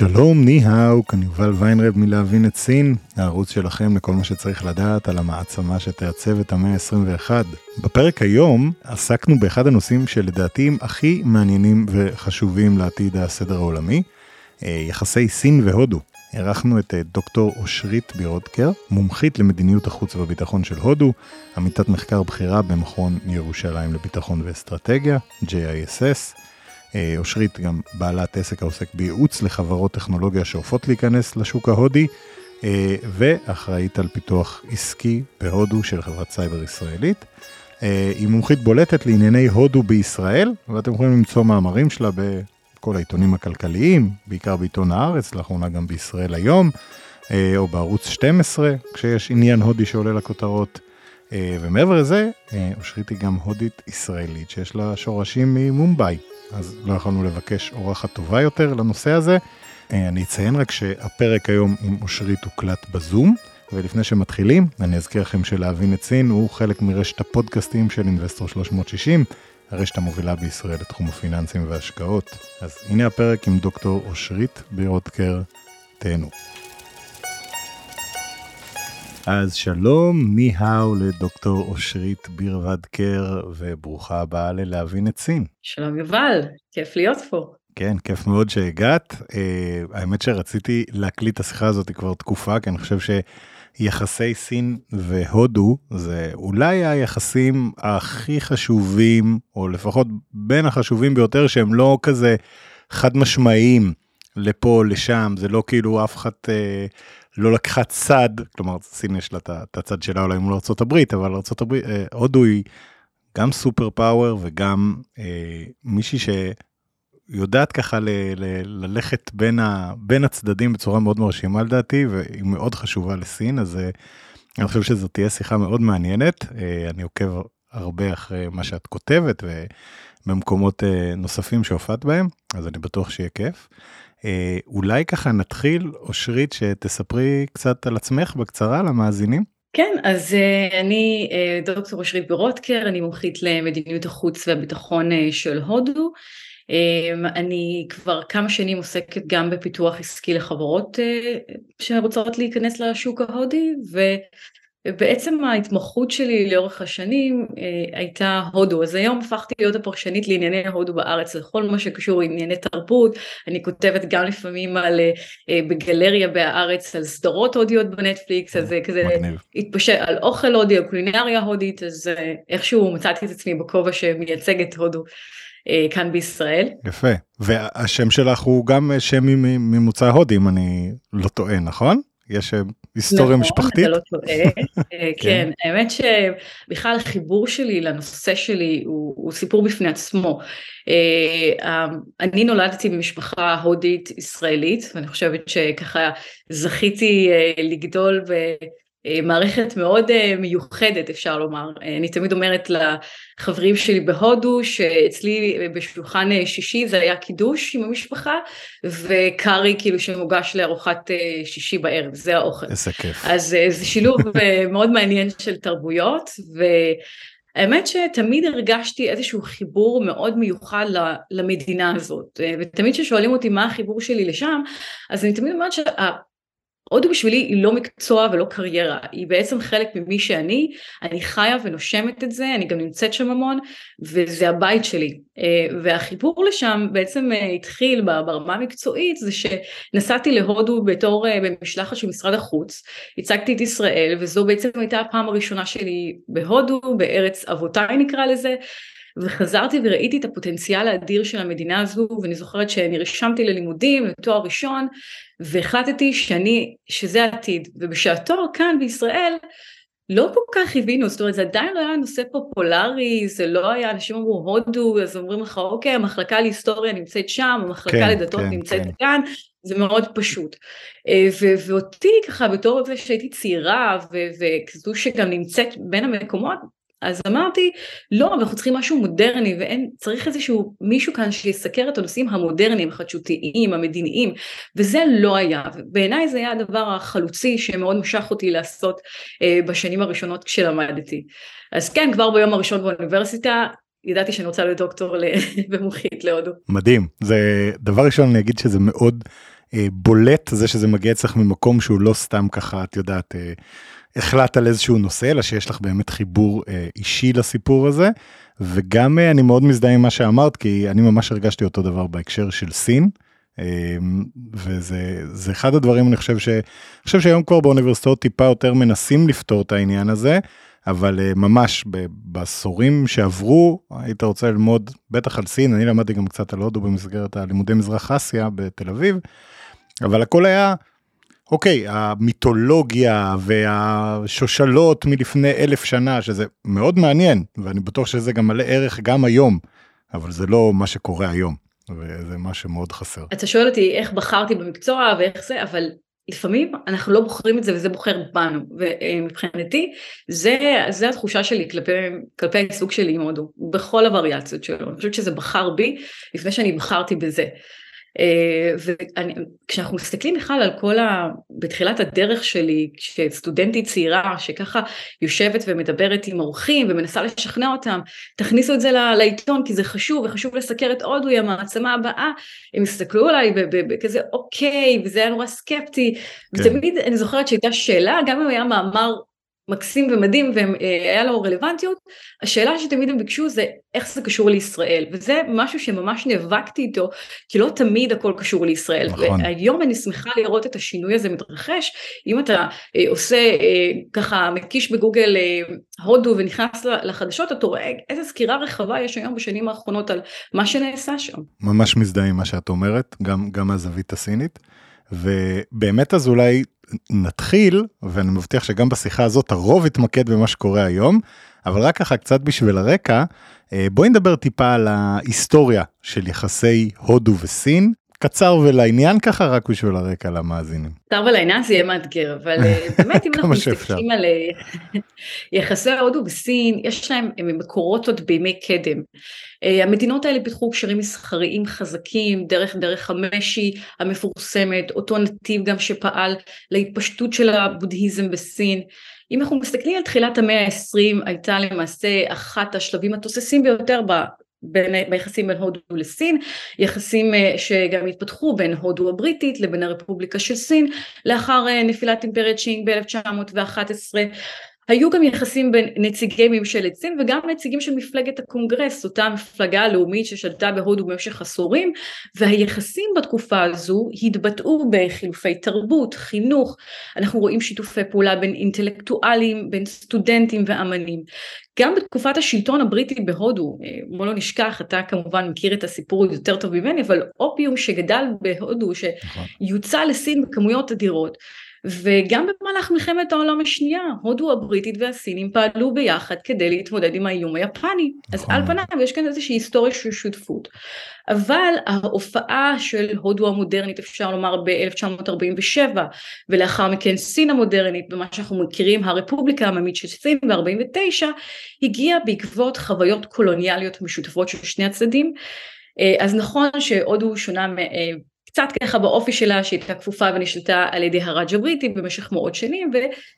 שלום, ניהאו, כאן יובל ויינרב מלהבין את סין, הערוץ שלכם לכל מה שצריך לדעת על המעצמה שתעצב את המאה ה-21. בפרק היום עסקנו באחד הנושאים שלדעתי הם הכי מעניינים וחשובים לעתיד הסדר העולמי, אה, יחסי סין והודו. אירחנו את אה, דוקטור אושרית בירודקר, מומחית למדיניות החוץ והביטחון של הודו, עמיתת מחקר בכירה במכון ירושלים לביטחון ואסטרטגיה, JISS. אה, אושרית גם בעלת עסק העוסק בייעוץ לחברות טכנולוגיה שאופות להיכנס לשוק ההודי, אה, ואחראית על פיתוח עסקי בהודו של חברת סייבר ישראלית. אה, היא מומחית בולטת לענייני הודו בישראל, ואתם יכולים למצוא מאמרים שלה בכל העיתונים הכלכליים, בעיקר בעיתון הארץ, לאחרונה גם בישראל היום, או בערוץ 12, כשיש עניין הודי שעולה לכותרות. ומעבר לזה, אושרית היא גם הודית ישראלית שיש לה שורשים ממומבאי. אז לא יכולנו לבקש אורחת טובה יותר לנושא הזה. אה, אני אציין רק שהפרק היום עם אושרית הוקלט בזום, ולפני שמתחילים, אני אזכיר לכם שלהבין את סין הוא חלק מרשת הפודקאסטים של אינבסטור 360, הרשת המובילה בישראל לתחום הפיננסים וההשקעות. אז הנה הפרק עם דוקטור אושרית בירודקר, תהנו. אז שלום, ניהאו לדוקטור אושרית בירוודקר, וברוכה הבאה ללהבין את סין. שלום יובל, כיף להיות פה. כן, כיף מאוד שהגעת. Uh, האמת שרציתי להקליט את השיחה הזאת כבר תקופה, כי אני חושב שיחסי סין והודו זה אולי היחסים הכי חשובים, או לפחות בין החשובים ביותר, שהם לא כזה חד משמעיים לפה, לשם, זה לא כאילו אף אחד... Uh, לא לקחה צד, כלומר סין יש לה את הצד שלה אולי מול ארה"ב, אבל ארה"ב, אה, הודו היא גם סופר פאוור וגם אה, מישהי שיודעת ככה ל, ל, ללכת בין, ה, בין הצדדים בצורה מאוד מרשימה לדעתי, והיא מאוד חשובה לסין, אז אה, אני חושב שזו תהיה שיחה מאוד מעניינת, אה, אני עוקב הרבה אחרי מה שאת כותבת ובמקומות אה, נוספים שהופעת בהם, אז אני בטוח שיהיה כיף. אה, אולי ככה נתחיל, אושרית, שתספרי קצת על עצמך בקצרה למאזינים. כן, אז uh, אני uh, דוקטור אושרית ברודקר, אני מומחית למדיניות החוץ והביטחון uh, של הודו. אני כבר כמה שנים עוסקת גם בפיתוח עסקי לחברות שרוצות להיכנס לשוק ההודי, ו... ובעצם ההתמחות שלי לאורך השנים אה, הייתה הודו, אז היום הפכתי להיות הפרשנית לענייני הודו בארץ, לכל מה שקשור לענייני תרבות, אני כותבת גם לפעמים על, אה, אה בגלריה בארץ על סדרות הודיות בנטפליקס, אז זה כזה התפשט על אוכל הודי, על קולינריה הודית, אז אה, איכשהו מצאתי את עצמי בכובע שמייצג את הודו. אה, כאן בישראל. יפה, והשם שלך הוא גם שם ממוצא הודי אם אני לא טועה, נכון? יש אה, היסטוריה נכון, משפחתית? נכון, אתה לא טועה. אה, כן. כן, האמת שבכלל החיבור שלי לנושא שלי הוא, הוא סיפור בפני עצמו. אה, אני נולדתי במשפחה הודית ישראלית, ואני חושבת שככה זכיתי לגדול ב... אה, מערכת מאוד אה, מיוחדת אפשר לומר. אה, אני תמיד אומרת לחברים שלי בהודו שאצלי בשולחן שישי זה היה קידוש עם המשפחה וקארי כאילו שמוגש לארוחת שישי בערב, זה האוכל. איזה כיף. אז זה שילוב מאוד מעניין של תרבויות והאמת שתמיד הרגשתי איזשהו חיבור מאוד מיוחד למדינה הזאת ותמיד כששואלים אותי מה החיבור שלי לשם אז אני תמיד אומרת שה... הודו בשבילי היא לא מקצוע ולא קריירה, היא בעצם חלק ממי שאני, אני חיה ונושמת את זה, אני גם נמצאת שם המון, וזה הבית שלי. אה, והחיבור לשם בעצם אה, התחיל ברמה המקצועית, זה שנסעתי להודו בתור אה, במשלחת של משרד החוץ, הצגתי את ישראל, וזו בעצם הייתה הפעם הראשונה שלי בהודו, בארץ אבותיי נקרא לזה, וחזרתי וראיתי את הפוטנציאל האדיר של המדינה הזו ואני זוכרת שנרשמתי ללימודים לתואר ראשון והחלטתי שאני שזה העתיד ובשעתו כאן בישראל לא כל כך הבינו זאת אומרת זה עדיין לא היה נושא פופולרי זה לא היה אנשים אמרו הודו אז אומרים לך אוקיי המחלקה להיסטוריה נמצאת שם המחלקה כן, לדתות כן, נמצאת כן. כאן זה מאוד פשוט. אה, ואותי ככה בתור זה שהייתי צעירה וכזו שגם נמצאת בין המקומות, אז אמרתי, לא, אנחנו צריכים משהו מודרני, ואין, צריך איזשהו מישהו כאן שיסקר את הנושאים המודרניים, החדשותיים, המדיניים, וזה לא היה. בעיניי זה היה הדבר החלוצי שמאוד משך אותי לעשות אה, בשנים הראשונות כשלמדתי. אז כן, כבר ביום הראשון באוניברסיטה, ידעתי שאני רוצה להיות דוקטור במומחית להודו. מדהים, זה דבר ראשון אני אגיד שזה מאוד בולט, זה שזה מגיע אצלך ממקום שהוא לא סתם ככה, את יודעת, אה, החלטת על איזשהו נושא, אלא שיש לך באמת חיבור אה, אישי לסיפור הזה, וגם אה, אני מאוד מזדהה עם מה שאמרת, כי אני ממש הרגשתי אותו דבר בהקשר של סין. אה, וזה אחד הדברים אני חושב ש... אני חושב שהיום כבר באוניברסיטאות טיפה יותר מנסים לפתור את העניין הזה, אבל ממש בעשורים שעברו היית רוצה ללמוד בטח על סין, אני למדתי גם קצת על הודו במסגרת הלימודי מזרח אסיה בתל אביב, אבל הכל היה אוקיי, המיתולוגיה והשושלות מלפני אלף שנה, שזה מאוד מעניין, ואני בטוח שזה גם מלא ערך גם היום, אבל זה לא מה שקורה היום, וזה מה שמאוד חסר. אתה שואל אותי איך בחרתי במקצוע ואיך זה, אבל לפעמים אנחנו לא בוחרים את זה וזה בוחר בנו, ומבחינתי זה, זה התחושה שלי כלפי, כלפי העיסוק שלי עם הודו, בכל הווריאציות שלו, אני חושבת שזה בחר בי לפני שאני בחרתי בזה. אה, וכשאנחנו מסתכלים בכלל על כל ה... בתחילת הדרך שלי, כשסטודנטית צעירה שככה יושבת ומדברת עם אורחים ומנסה לשכנע אותם, תכניסו את זה לעיתון כי זה חשוב וחשוב לסקר את הודו, היא המעצמה הבאה, הם הסתכלו עליי בכזה אוקיי, וזה היה נורא סקפטי, כן. ותמיד אני זוכרת שהייתה שאלה, גם אם היה מאמר מקסים ומדהים והיה לו רלוונטיות, השאלה שתמיד הם ביקשו זה איך זה קשור לישראל, וזה משהו שממש נאבקתי איתו, כי לא תמיד הכל קשור לישראל, נכון. והיום אני שמחה לראות את השינוי הזה מתרחש, אם אתה אה, עושה אה, ככה מקיש בגוגל אה, הודו ונכנס לחדשות, אתה רואה איזה סקירה רחבה יש היום בשנים האחרונות על מה שנעשה שם. ממש מזדהה עם מה שאת אומרת, גם, גם מהזווית הסינית. ובאמת אז אולי נתחיל, ואני מבטיח שגם בשיחה הזאת הרוב יתמקד במה שקורה היום, אבל רק ככה קצת בשביל הרקע, אה, בואי נדבר טיפה על ההיסטוריה של יחסי הודו וסין, קצר ולעניין ככה רק בשביל הרקע למאזינים. קצר ולעניין זה יהיה מאתגר, אבל אה, באמת אם אנחנו מסתכלים על אה, יחסי הודו וסין, יש להם מקורות עוד בימי קדם. אה, המדינות האלה פיתחו קשרים מסחריים חזקים דרך דרך המשי המפורסמת, אותו נתיב גם שפעל להתפשטות של הבודהיזם בסין. אם אנחנו מסתכלים על תחילת המאה ה-20 הייתה למעשה אחת השלבים התוססים ביותר בין, ביחסים בין הודו לסין, יחסים אה, שגם התפתחו בין הודו הבריטית לבין הרפובליקה של סין לאחר אה, נפילת אימפריית צ'ינג ב-1911 היו גם יחסים בין נציגי ממשלת סין וגם נציגים של מפלגת הקונגרס, אותה מפלגה לאומית ששלטה בהודו במשך עשורים, והיחסים בתקופה הזו התבטאו בחילופי תרבות, חינוך, אנחנו רואים שיתופי פעולה בין אינטלקטואלים, בין סטודנטים ואמנים. גם בתקופת השלטון הבריטי בהודו, אה, בוא לא נשכח, אתה כמובן מכיר את הסיפור יותר טוב ממני, אבל אופיום שגדל בהודו, נכון. שיוצא לסין בכמויות אדירות. וגם במהלך מלחמת העולם השנייה, הודו הבריטית והסינים פעלו ביחד כדי להתמודד עם האיום היפני. אז על נכון. פניו יש כאן איזושהי היסטוריה של שותפות. אבל ההופעה של הודו המודרנית אפשר לומר ב-1947 ולאחר מכן סין המודרנית במה שאנחנו מכירים הרפובליקה העממית של סין ב-49 הגיעה בעקבות חוויות קולוניאליות משותפות של שני הצדדים אה, אז נכון שהודו שונה אה, קצת ככה באופי שלה שהייתה כפופה ונשלטה על ידי הראג' הבריטי במשך מאות שנים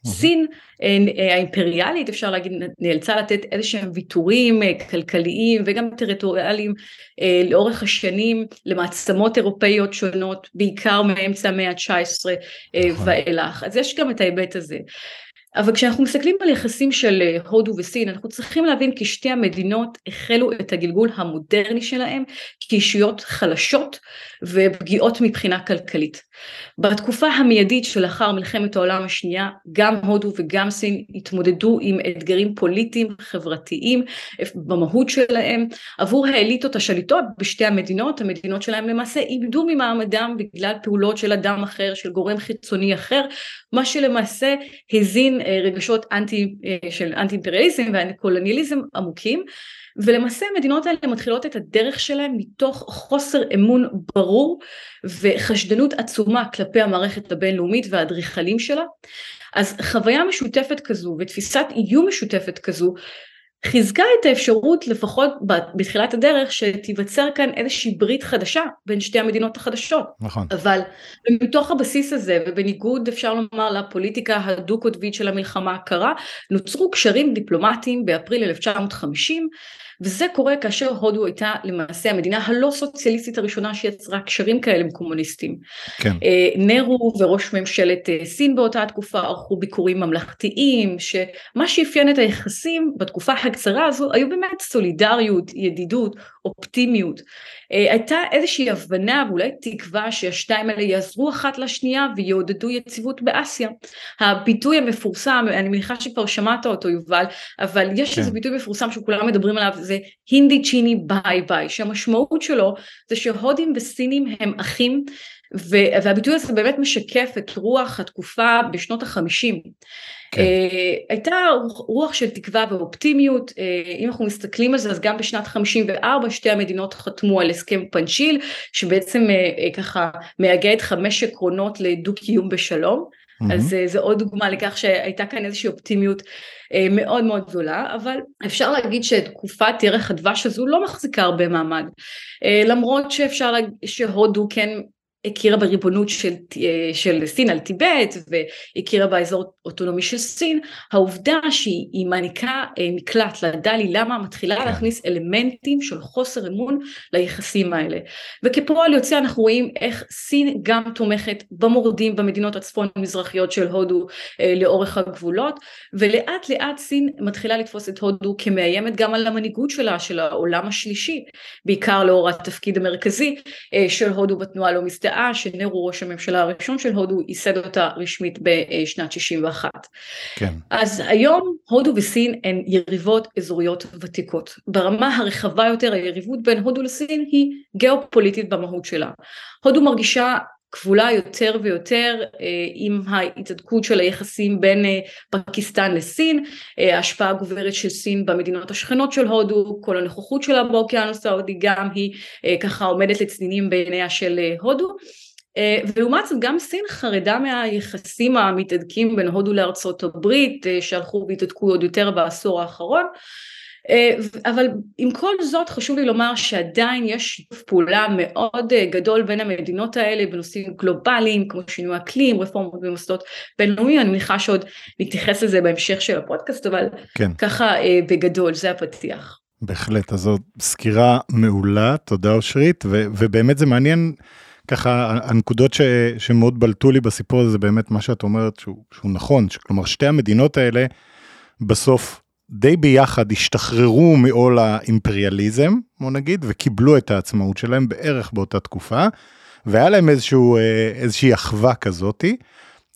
וסין אה, האימפריאלית אפשר להגיד נאלצה לתת איזה שהם ויתורים אה, כלכליים וגם טריטוריאליים אה, לאורך השנים למעצמות אירופאיות שונות בעיקר מאמצע המאה ה-19 נכון. ואילך. אז יש גם את ההיבט הזה אבל כשאנחנו מסתכלים על יחסים של אה, הודו וסין אנחנו צריכים להבין כי שתי המדינות החלו את הגלגול המודרני שלהם כאישויות חלשות ופגיעות מבחינה כלכלית. בתקופה המיידית שלאחר מלחמת העולם השנייה גם הודו וגם סין התמודדו עם אתגרים פוליטיים חברתיים במהות שלהם עבור האליטות השליטות בשתי המדינות המדינות שלהם למעשה איבדו ממעמדם בגלל פעולות של אדם אחר של גורם חיצוני אחר מה שלמעשה הזין רגשות אנטי, של אנטי אימפריאליזם ואנטי קולוניאליזם עמוקים ולמעשה המדינות האלה מתחילות את הדרך שלהן מתוך חוסר אמון ברור וחשדנות עצומה כלפי המערכת הבינלאומית והאדריכלים שלה. אז חוויה משותפת כזו ותפיסת איום משותפת כזו חיזקה את האפשרות לפחות בתחילת הדרך שתיווצר כאן איזושהי ברית חדשה בין שתי המדינות החדשות. נכון. אבל מתוך הבסיס הזה ובניגוד אפשר לומר לפוליטיקה הדו קוטבית של המלחמה הקרה נוצרו קשרים דיפלומטיים באפריל 1950 וזה קורה כאשר הודו הייתה למעשה המדינה הלא סוציאליסטית הראשונה שיצרה קשרים כאלה עם קומוניסטים. כן. אה, נרו וראש ממשלת אה, סין באותה תקופה ערכו ביקורים ממלכתיים, שמה שאפיין את היחסים בתקופה הקצרה הזו היו באמת סולידריות, ידידות, אופטימיות. אה, הייתה איזושהי הבנה ואולי תקווה שהשתיים האלה יעזרו אחת לשנייה ויעודדו יציבות באסיה. הביטוי המפורסם, אני מניחה שכבר שמעת אותו יובל, אבל יש כן. איזה ביטוי מפורסם שכולם מדברים עליו, זה הינדי צ'יני ביי ביי, שהמשמעות שלו זה שהודים וסינים הם אחים והביטוי הזה באמת משקף את רוח התקופה בשנות החמישים. כן. Uh, הייתה רוח של תקווה ואופטימיות, uh, אם אנחנו מסתכלים על זה אז גם בשנת 54 שתי המדינות חתמו על הסכם פנצ'יל שבעצם uh, ככה מאגד חמש עקרונות לדו קיום בשלום, mm-hmm. אז זה עוד דוגמה לכך שהייתה כאן איזושהי אופטימיות מאוד מאוד גדולה, אבל אפשר להגיד שתקופת ירח הדבש הזו לא מחזיקה הרבה מעמד, למרות שאפשר להגיד שהודו כן הכירה בריבונות של, של סין על טיבט והכירה באזור אוטונומי של סין, העובדה שהיא מעניקה אה, מקלט לדלי למה מתחילה כן. להכניס אלמנטים של חוסר אמון ליחסים האלה. וכפועל יוצא אנחנו רואים איך סין גם תומכת במורדים במדינות הצפון המזרחיות של הודו אה, לאורך הגבולות, ולאט לאט סין מתחילה לתפוס את הודו כמאיימת גם על המנהיגות שלה, של העולם השלישי, בעיקר לאור התפקיד המרכזי אה, של הודו בתנועה לא מסתערת. הודעה שנרו ראש הממשלה הראשון של הודו ייסד אותה רשמית בשנת 61. כן. אז היום הודו וסין הן יריבות אזוריות ותיקות. ברמה הרחבה יותר היריבות בין הודו לסין היא גיאופוליטית במהות שלה. הודו מרגישה כבולה יותר ויותר אה, עם ההתעדכות של היחסים בין אה, פקיסטן לסין, אה, ההשפעה הגוברת של סין במדינות השכנות של הודו, כל הנוכחות שלה באוקיינוס ההודי גם היא ככה עומדת לצנינים בעיניה של הודו. ולעומת זאת גם סין חרדה מהיחסים המתהדקים בין הודו לארצות הברית שהלכו והתהדקו עוד יותר בעשור האחרון אבל עם כל זאת חשוב לי לומר שעדיין יש שיתוף פעולה מאוד אה, גדול בין המדינות האלה בנושאים גלובליים כמו שינוי אקלים, רפורמות במוסדות בינלאומיים, אני מניחה שעוד נתייחס לזה בהמשך של הפודקאסט, אבל כן. ככה אה, בגדול זה הפתיח. בהחלט, אז זאת סקירה מעולה, תודה אושרית, ו- ובאמת זה מעניין. ככה הנקודות ש, שמאוד בלטו לי בסיפור הזה זה באמת מה שאת אומרת שהוא, שהוא נכון, כלומר שתי המדינות האלה בסוף די ביחד השתחררו מעול האימפריאליזם, בוא נגיד, וקיבלו את העצמאות שלהם בערך באותה תקופה, והיה להם איזשהו, אה, איזושהי אחווה כזאתי.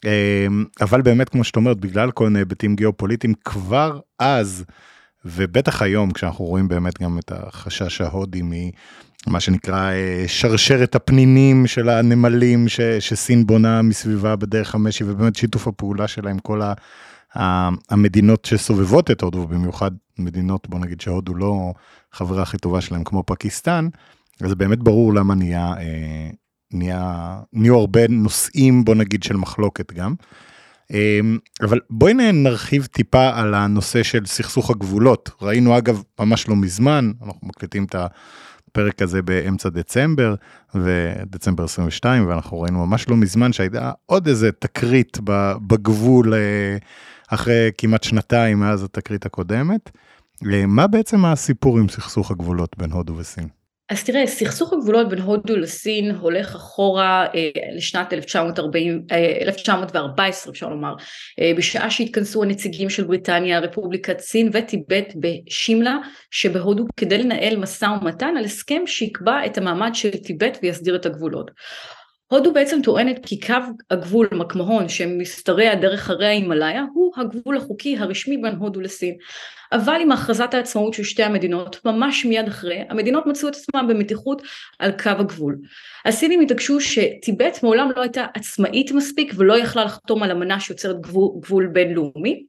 אה, אבל באמת, כמו שאת אומרת, בגלל כל מיני היבטים גיאופוליטיים, כבר אז, ובטח היום, כשאנחנו רואים באמת גם את החשש ההודי ממה שנקרא אה, שרשרת הפנינים של הנמלים ש, שסין בונה מסביבה בדרך המשי, ובאמת שיתוף הפעולה שלה עם כל ה... המדינות שסובבות את הודו, במיוחד מדינות, בוא נגיד שהודו לא חברה הכי טובה שלהם כמו פקיסטן, אז באמת ברור למה נהיה, אה, נהיה, נהיו הרבה נושאים, בוא נגיד, של מחלוקת גם. אה, אבל בואי נרחיב טיפה על הנושא של סכסוך הגבולות. ראינו אגב ממש לא מזמן, אנחנו מקליטים את הפרק הזה באמצע דצמבר, ודצמבר 22, ואנחנו ראינו ממש לא מזמן שהייתה עוד איזה תקרית בגבול. אחרי כמעט שנתיים מאז התקרית הקודמת. אה, מה בעצם הסיפור עם סכסוך הגבולות בין הודו וסין? אז תראה, סכסוך הגבולות בין הודו לסין הולך אחורה אה, לשנת 1940, אה, 1914 אפשר לומר, אה, בשעה שהתכנסו הנציגים של בריטניה, רפובליקת סין וטיבט בשימלה שבהודו כדי לנהל משא ומתן על הסכם שיקבע את המעמד של טיבט ויסדיר את הגבולות. הודו בעצם טוענת כי קו הגבול מקמהון שמשתרע דרך הרי ההימאליה הוא הגבול החוקי הרשמי בין הודו לסין. אבל עם הכרזת העצמאות של שתי המדינות, ממש מיד אחרי, המדינות מצאו את עצמן במתיחות על קו הגבול. הסינים התעקשו שטיבט מעולם לא הייתה עצמאית מספיק ולא יכלה לחתום על אמנה שיוצרת גבול, גבול בינלאומי.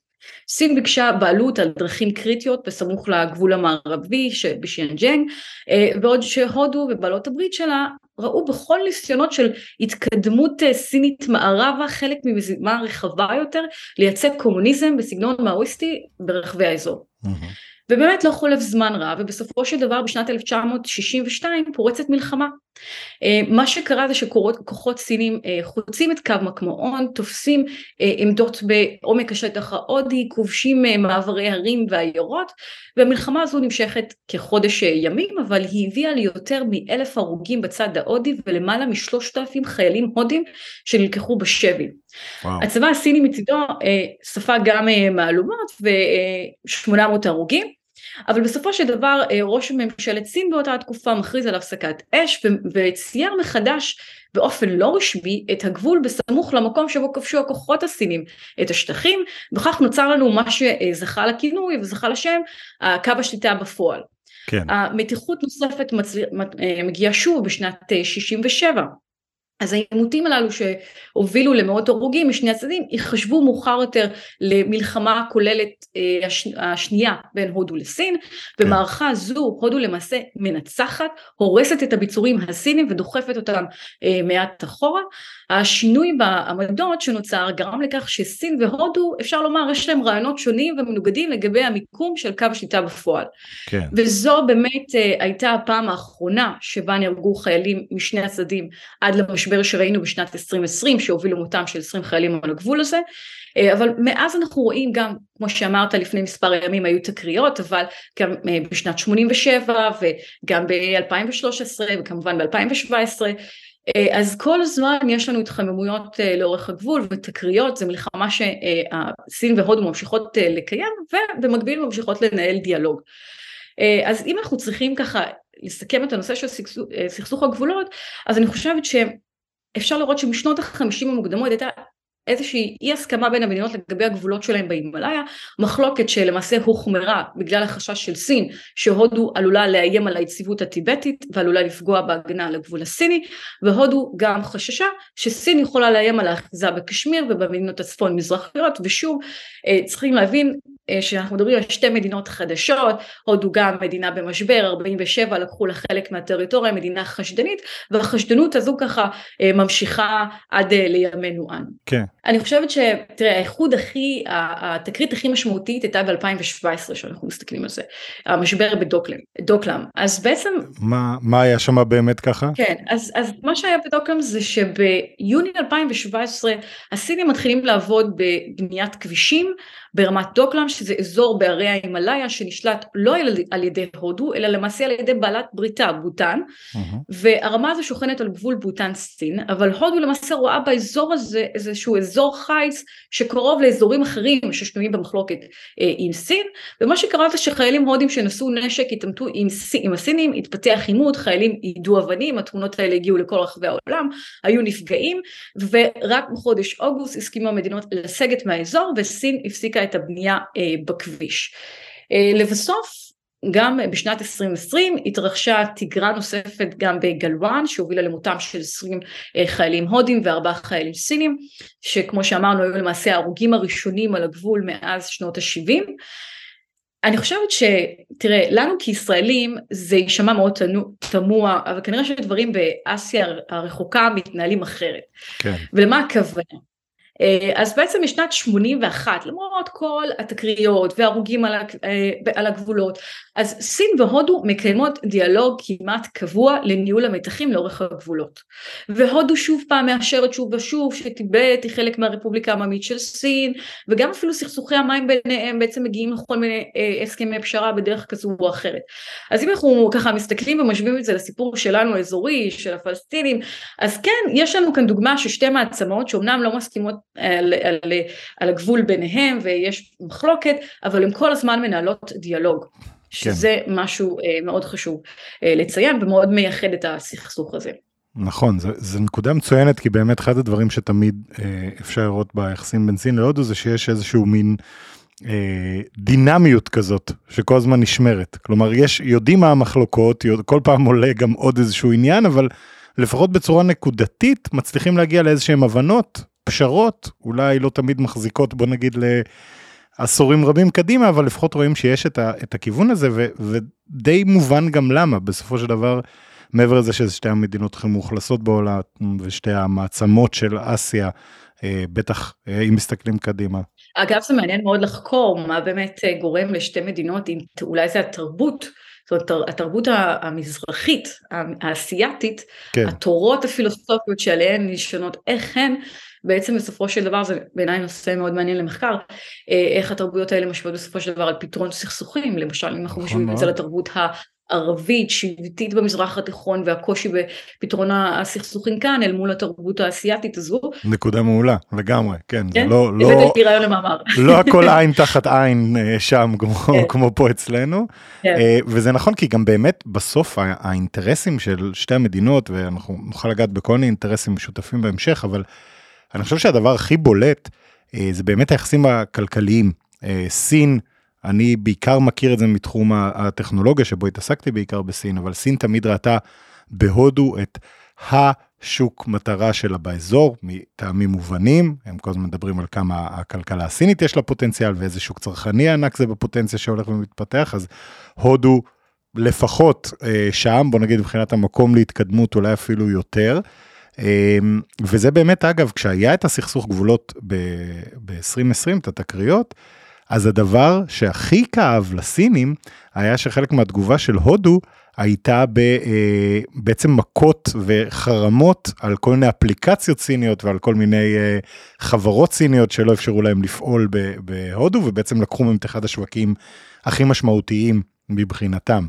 סין ביקשה בעלות על דרכים קריטיות בסמוך לגבול המערבי בשיאנג'נג אה, בעוד שהודו ובעלות הברית שלה ראו בכל ניסיונות של התקדמות אה, סינית מערבה חלק ממזימה רחבה יותר לייצג קומוניזם בסגנון מאואיסטי ברחבי האזור. Mm-hmm. ובאמת לא חולף זמן רב ובסופו של דבר בשנת 1962 פורצת מלחמה. אה, מה שקרה זה שכוחות סינים אה, חוצים את קו מקמעון, תופסים אה, עמדות בעומק השטח ההודי, כובשים מעברי הרים ועיירות והמלחמה הזו נמשכת כחודש ימים אבל היא הביאה ליותר מאלף הרוגים בצד ההודי ולמעלה משלושת אלפים חיילים הודים שנלקחו בשבי. וואו. הצבא הסיני מצידו ספג גם מהלומות ו-800 הרוגים אבל בסופו של דבר אה, ראש ממשלת סין באותה תקופה מכריז על הפסקת אש וצייר מחדש באופן לא רשמי את הגבול בסמוך למקום שבו כבשו הכוחות הסינים את השטחים וכך נוצר לנו מה שזכה לכינוי וזכה לשם קו השליטה בפועל. כן. המתיחות נוספת מצל... אה, מגיעה שוב בשנת 67 אז העימותים הללו שהובילו למאות הרוגים משני הצדדים ייחשבו מאוחר יותר למלחמה כוללת אה, השנייה בין הודו לסין. כן. במערכה זו הודו למעשה מנצחת, הורסת את הביצורים הסינים ודוחפת אותם אה, מעט אחורה. השינוי בעמדות שנוצר גרם לכך שסין והודו אפשר לומר יש להם רעיונות שונים ומנוגדים לגבי המיקום של קו השליטה בפועל. כן. וזו באמת אה, הייתה הפעם האחרונה שבה נהרגו חיילים משני הצדדים עד למשבר המשבר שראינו בשנת 2020 שהובילו מותם של 20 חיילים על הגבול הזה אה, אבל מאז אנחנו רואים גם כמו שאמרת לפני מספר ימים היו תקריות אבל גם אה, בשנת 87 וגם ב-2013 וכמובן ב-2017 אה, אז כל הזמן יש לנו התחממויות לאורך הגבול ותקריות, זה מלחמה שסין והודו ממשיכות לקיים ובמקביל ממשיכות לנהל דיאלוג. אז אם אנחנו צריכים ככה לסכם את הנושא של סכסוך הגבולות, אז אני חושבת ש... אפשר לראות שמשנות החמישים המוקדמות הייתה איזושהי אי הסכמה בין המדינות לגבי הגבולות שלהם בהימאליה, מחלוקת שלמעשה הוחמרה בגלל החשש של סין שהודו עלולה לאיים על היציבות הטיבטית ועלולה לפגוע בהגנה על הגבול הסיני והודו גם חששה שסין יכולה לאיים על האחיזה בקשמיר ובמדינות הצפון מזרחיות ושוב אה, צריכים להבין אה, שאנחנו מדברים על שתי מדינות חדשות, הודו גם מדינה במשבר, 47 לקחו לה חלק מהטריטוריה, מדינה חשדנית, והחשדנות הזו ככה אה, ממשיכה עד לימינו אנו. כן. אני חושבת שתראה האיחוד הכי, התקרית הכי משמעותית הייתה ב-2017 שאנחנו מסתכלים על זה, המשבר בדוקלם, דוקלם, אז בעצם... מה, מה היה שם באמת ככה? כן, אז, אז מה שהיה בדוקלם זה שביוני 2017 הסינים מתחילים לעבוד בבניית כבישים ברמת דוקלם שזה אזור בערי ההימאליה שנשלט לא על ידי הודו אלא למעשה על ידי בעלת בריתה בוטן mm-hmm. והרמה הזו שוכנת על גבול בוטן סין אבל הודו למעשה רואה באזור הזה איזשהו אזור חיץ שקרוב לאזורים אחרים ששנויים במחלוקת אה, עם סין ומה שקרה זה שחיילים הודים שנשאו נשק התעמתו עם, עם הסינים התפתח עימות חיילים יידו אבנים התמונות האלה הגיעו לכל רחבי העולם היו נפגעים ורק בחודש אוגוסט הסכימו המדינות לסגת מהאזור וסין הפסיקה את הבנייה אה, בכביש. אה, לבסוף גם בשנת 2020 התרחשה תגרה נוספת גם בגלוואן שהובילה למותם של 20 אה, חיילים הודים וארבעה חיילים סינים שכמו שאמרנו היו למעשה ההרוגים הראשונים על הגבול מאז שנות ה-70 אני חושבת שתראה לנו כישראלים זה יישמע מאוד תמוה אבל כנראה שדברים באסיה הרחוקה מתנהלים אחרת כן. ולמה הכוונה אז בעצם משנת 81 למרות כל התקריות והרוגים על, אה, על הגבולות אז סין והודו מקיימות דיאלוג כמעט קבוע לניהול המתחים לאורך הגבולות. והודו שוב פעם מאשרת שוב ושוב שטיבט היא חלק מהרפובליקה העממית של סין וגם אפילו סכסוכי המים ביניהם בעצם מגיעים לכל מיני אה, הסכמי פשרה בדרך כזו או אחרת. אז אם אנחנו ככה מסתכלים ומשווים את זה לסיפור שלנו האזורי של הפלסטינים אז כן יש לנו כאן דוגמה של שתי מעצמות שאומנם לא מסכימות על, על, על הגבול ביניהם ויש מחלוקת, אבל הן כל הזמן מנהלות דיאלוג. שזה כן. משהו אה, מאוד חשוב אה, לציין ומאוד מייחד את הסכסוך הזה. נכון, זו נקודה מצוינת, כי באמת אחד הדברים שתמיד אה, אפשר לראות ביחסים בין סין להודו זה שיש איזשהו מין אה, דינמיות כזאת שכל הזמן נשמרת. כלומר, יש, יודעים מה המחלוקות, יודע, כל פעם עולה גם עוד איזשהו עניין, אבל לפחות בצורה נקודתית מצליחים להגיע לאיזשהם הבנות, פשרות, אולי לא תמיד מחזיקות, בוא נגיד, לעשורים רבים קדימה, אבל לפחות רואים שיש את, ה, את הכיוון הזה, ו, ודי מובן גם למה, בסופו של דבר. מעבר לזה שזה שתי המדינות הכי מאוכלסות בעולם ושתי המעצמות של אסיה, אה, בטח אה, אם מסתכלים קדימה. אגב זה מעניין מאוד לחקור מה באמת אה, גורם לשתי מדינות, אם אולי זה התרבות, זאת אומרת התרבות המזרחית, האסייתית, כן. התורות הפילוסופיות שעליהן נשענות, איך הן בעצם בסופו של דבר זה בעיניי נושא מאוד מעניין למחקר, איך התרבויות האלה משפיעות בסופו של דבר על פתרון סכסוכים, למשל אם אנחנו נכון משווים את זה לתרבות ערבית, שבטית במזרח התיכון והקושי בפתרון הסכסוכים כאן אל מול התרבות האסייתית הזו. נקודה מעולה, לגמרי, כן. כן? לא, לא, הבאתי רעיון למאמר. לא הכל עין תחת עין אה, שם כמו, כן. כמו פה אצלנו. כן. אה, וזה נכון כי גם באמת בסוף האינטרסים של שתי המדינות, ואנחנו נוכל לגעת בכל מיני אינטרסים משותפים בהמשך, אבל אני חושב שהדבר הכי בולט אה, זה באמת היחסים הכלכליים. סין, אני בעיקר מכיר את זה מתחום הטכנולוגיה שבו התעסקתי בעיקר בסין, אבל סין תמיד ראתה בהודו את השוק מטרה שלה באזור, מטעמים מובנים, הם כל הזמן מדברים על כמה הכלכלה הסינית יש לה פוטנציאל ואיזה שוק צרכני ענק זה בפוטנציה שהולך ומתפתח, אז הודו לפחות אה, שם, בוא נגיד מבחינת המקום להתקדמות אולי אפילו יותר. אה, וזה באמת אגב כשהיה את הסכסוך גבולות ב-2020 את התקריות אז הדבר שהכי כאב לסינים היה שחלק מהתגובה של הודו הייתה ב, אה, בעצם מכות וחרמות על כל מיני אפליקציות סיניות ועל כל מיני אה, חברות סיניות שלא אפשרו להם לפעול בהודו ובעצם לקחו מהם את אחד השווקים הכי משמעותיים מבחינתם.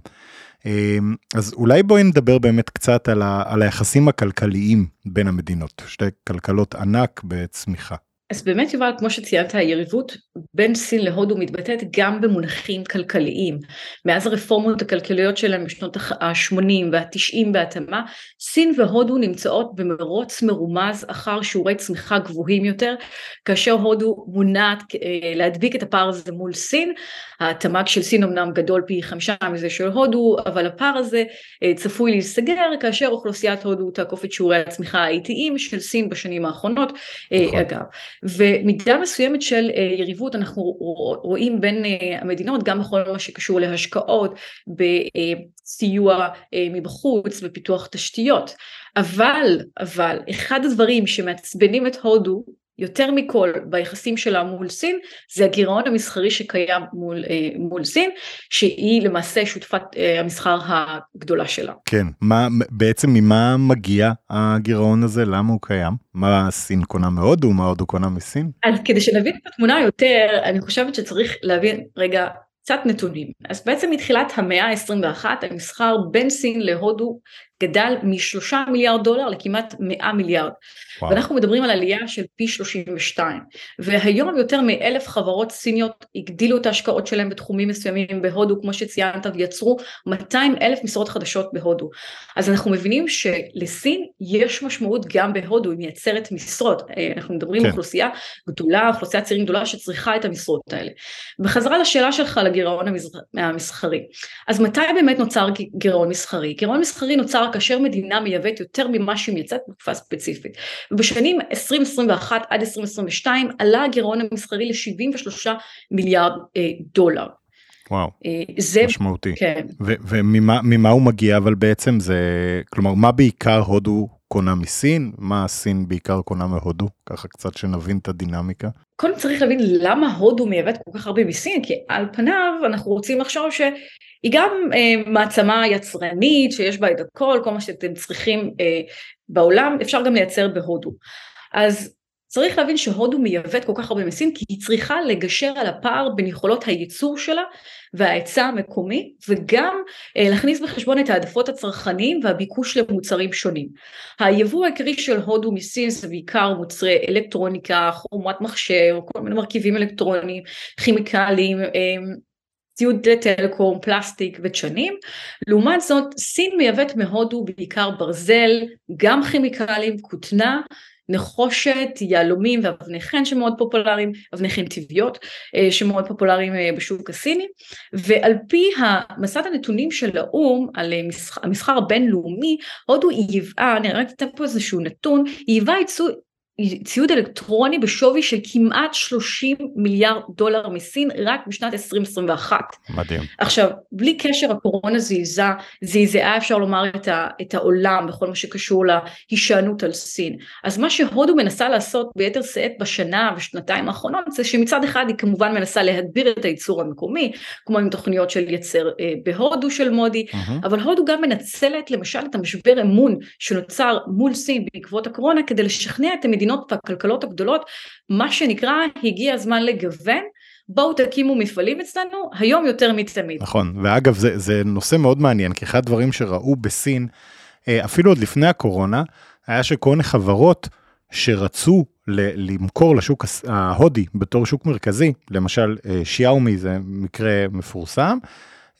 אה, אז אולי בואי נדבר באמת קצת על, ה, על היחסים הכלכליים בין המדינות, שתי כלכלות ענק בצמיחה. אז באמת יובל, כמו שציינת, היריבות בין סין להודו מתבטאת גם במונחים כלכליים. מאז הרפורמות הכלכליות שלהם בשנות ה-80 וה-90 בהתאמה, סין והודו נמצאות במרוץ מרומז אחר שיעורי צמיחה גבוהים יותר, כאשר הודו מונעת אה, להדביק את הפער הזה מול סין. התמ"ג של סין אמנם גדול פי חמישה מזה של הודו, אבל הפער הזה אה, צפוי להיסגר כאשר אוכלוסיית הודו תעקוף את שיעורי הצמיחה האיטיים של סין בשנים האחרונות. אה, נכון. אגב. ומידה מסוימת של אה, יריבות אנחנו רואים בין אה, המדינות גם בכל מה שקשור להשקעות, בסיוע אה, מבחוץ, בפיתוח תשתיות, אבל, אבל אחד הדברים שמעצבנים את הודו יותר מכל ביחסים שלה מול סין זה הגירעון המסחרי שקיים מול, אה, מול סין שהיא למעשה שותפת אה, המסחר הגדולה שלה. כן, מה, בעצם ממה מגיע הגירעון הזה? למה הוא קיים? מה סין קונה מהודו? מה הודו קונה מסין? אז כדי שנבין את התמונה יותר אני חושבת שצריך להבין רגע קצת נתונים. אז בעצם מתחילת המאה ה-21 המסחר בין סין להודו גדל משלושה מיליארד דולר לכמעט מאה מיליארד. וואו. ואנחנו מדברים על עלייה של פי 32. והיום יותר מאלף חברות סיניות הגדילו את ההשקעות שלהם בתחומים מסוימים בהודו, כמו שציינת, ויצרו 200 אלף משרות חדשות בהודו. אז אנחנו מבינים שלסין יש משמעות גם בהודו, היא מייצרת משרות. אה, אנחנו מדברים כן. על אוכלוסייה גדולה, אוכלוסיית צעירים גדולה שצריכה את המשרות האלה. בחזרה לשאלה שלך לגירעון המסחרי. אז מתי באמת נוצר גירעון מסחרי? גירעון מסחרי נוצר כאשר מדינה מייבאת יותר ממה שהיא מייצאת בתקופה ספציפית. ובשנים 2021 עד 2022 עלה הגירעון המסחרי ל-73 מיליארד אה, דולר. וואו, אה, זה משמעותי. כן. וממה הוא מגיע אבל בעצם זה, כלומר מה בעיקר הודו קונה מסין? מה סין בעיקר קונה מהודו? ככה קצת שנבין את הדינמיקה. קודם צריך להבין למה הודו מייבאת כל כך הרבה מסין, כי על פניו אנחנו רוצים לחשוב שהיא גם אה, מעצמה יצרנית שיש בה את הכל, כל מה שאתם צריכים אה, בעולם אפשר גם לייצר בהודו. אז צריך להבין שהודו מייבאת כל כך הרבה מסין כי היא צריכה לגשר על הפער בין יכולות הייצור שלה וההיצע המקומי וגם אה, להכניס בחשבון את העדפות הצרכניים והביקוש למוצרים שונים. היבוא העיקרי של הודו מסין זה בעיקר מוצרי אלקטרוניקה, חומת מחשב, כל מיני מרכיבים אלקטרוניים, כימיקלים, אה, ציוד טלקום, פלסטיק ודשנים. לעומת זאת, סין מייבאת מהודו בעיקר ברזל, גם כימיקלים, כותנה, נחושת, יהלומים ואבני חן שמאוד פופולריים, אבני חן טבעיות אה, שמאוד פופולריים אה, בשוק הסיני, ועל פי מסד הנתונים של האו"ם על המסחר הבינלאומי, הודו ייבאה, אני רק אתן פה איזשהו נתון, היא ייבאה ציוד אלקטרוני בשווי של כמעט 30 מיליארד דולר מסין רק בשנת 2021. מדהים. עכשיו, בלי קשר הקורונה זעזעה, זעזעה אפשר לומר את, ה, את העולם בכל מה שקשור להישענות על סין. אז מה שהודו מנסה לעשות ביתר שאת בשנה ושנתיים האחרונות זה שמצד אחד היא כמובן מנסה להדביר את הייצור המקומי, כמו עם תוכניות של יצר אה, בהודו של מודי, mm-hmm. אבל הודו גם מנצלת למשל את המשבר אמון שנוצר מול סין בעקבות הקורונה כדי לשכנע את המדינות המדינות והכלכלות הגדולות, מה שנקרא הגיע הזמן לגוון. בואו תקימו מפעלים אצלנו היום יותר מתמיד. נכון, ואגב זה, זה נושא מאוד מעניין, כי אחד הדברים שראו בסין, אה, אפילו עוד לפני הקורונה, היה שכל מיני חברות שרצו ל- למכור לשוק ההודי בתור שוק מרכזי, למשל אה, שיאומי זה מקרה מפורסם,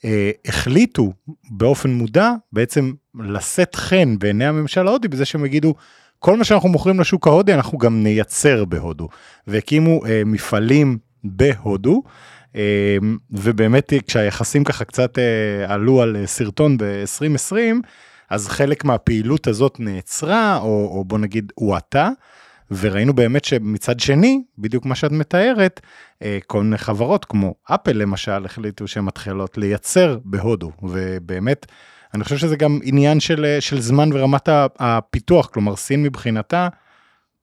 אה, החליטו באופן מודע בעצם לשאת חן בעיני הממשל ההודי בזה שהם יגידו, כל מה שאנחנו מוכרים לשוק ההודי אנחנו גם נייצר בהודו. והקימו אה, מפעלים בהודו, אה, ובאמת כשהיחסים ככה קצת אה, עלו על אה, סרטון ב-2020, אז חלק מהפעילות הזאת נעצרה, או, או בוא נגיד הואטה. וראינו באמת שמצד שני, בדיוק מה שאת מתארת, אה, כל מיני חברות כמו אפל למשל, החליטו שהן מתחילות לייצר בהודו, ובאמת אני חושב שזה גם עניין של, אה, של זמן ורמת הפיתוח, כלומר סין מבחינתה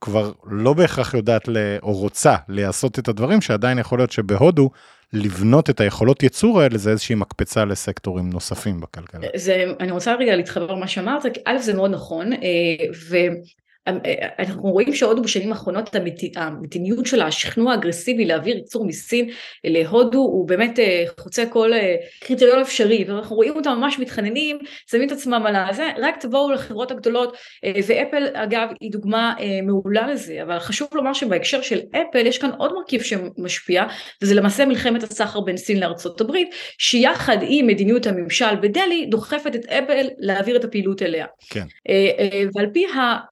כבר לא בהכרח יודעת ל, או רוצה לעשות את הדברים שעדיין יכול להיות שבהודו לבנות את היכולות ייצור האלה זה איזושהי מקפצה לסקטורים נוספים בכלכלה. זה, אני רוצה רגע להתחבר למה שאמרת, א' זה מאוד נכון, אה, ו... אנחנו רואים שהודו בשנים האחרונות המדיניות של השכנוע האגרסיבי להעביר ייצור מסין להודו הוא באמת אה, חוצה כל אה, קריטריון אפשרי ואנחנו רואים אותם ממש מתחננים, שמים את עצמם על הזה, רק תבואו לחברות הגדולות אה, ואפל אגב היא דוגמה מעולה לזה אבל חשוב לומר שבהקשר של אפל יש כאן עוד מרכיב שמשפיע וזה למעשה מלחמת הסחר בין סין לארצות הברית שיחד עם מדיניות הממשל בדלהי דוחפת את אפל להעביר את הפעילות אליה. כן. ועל פי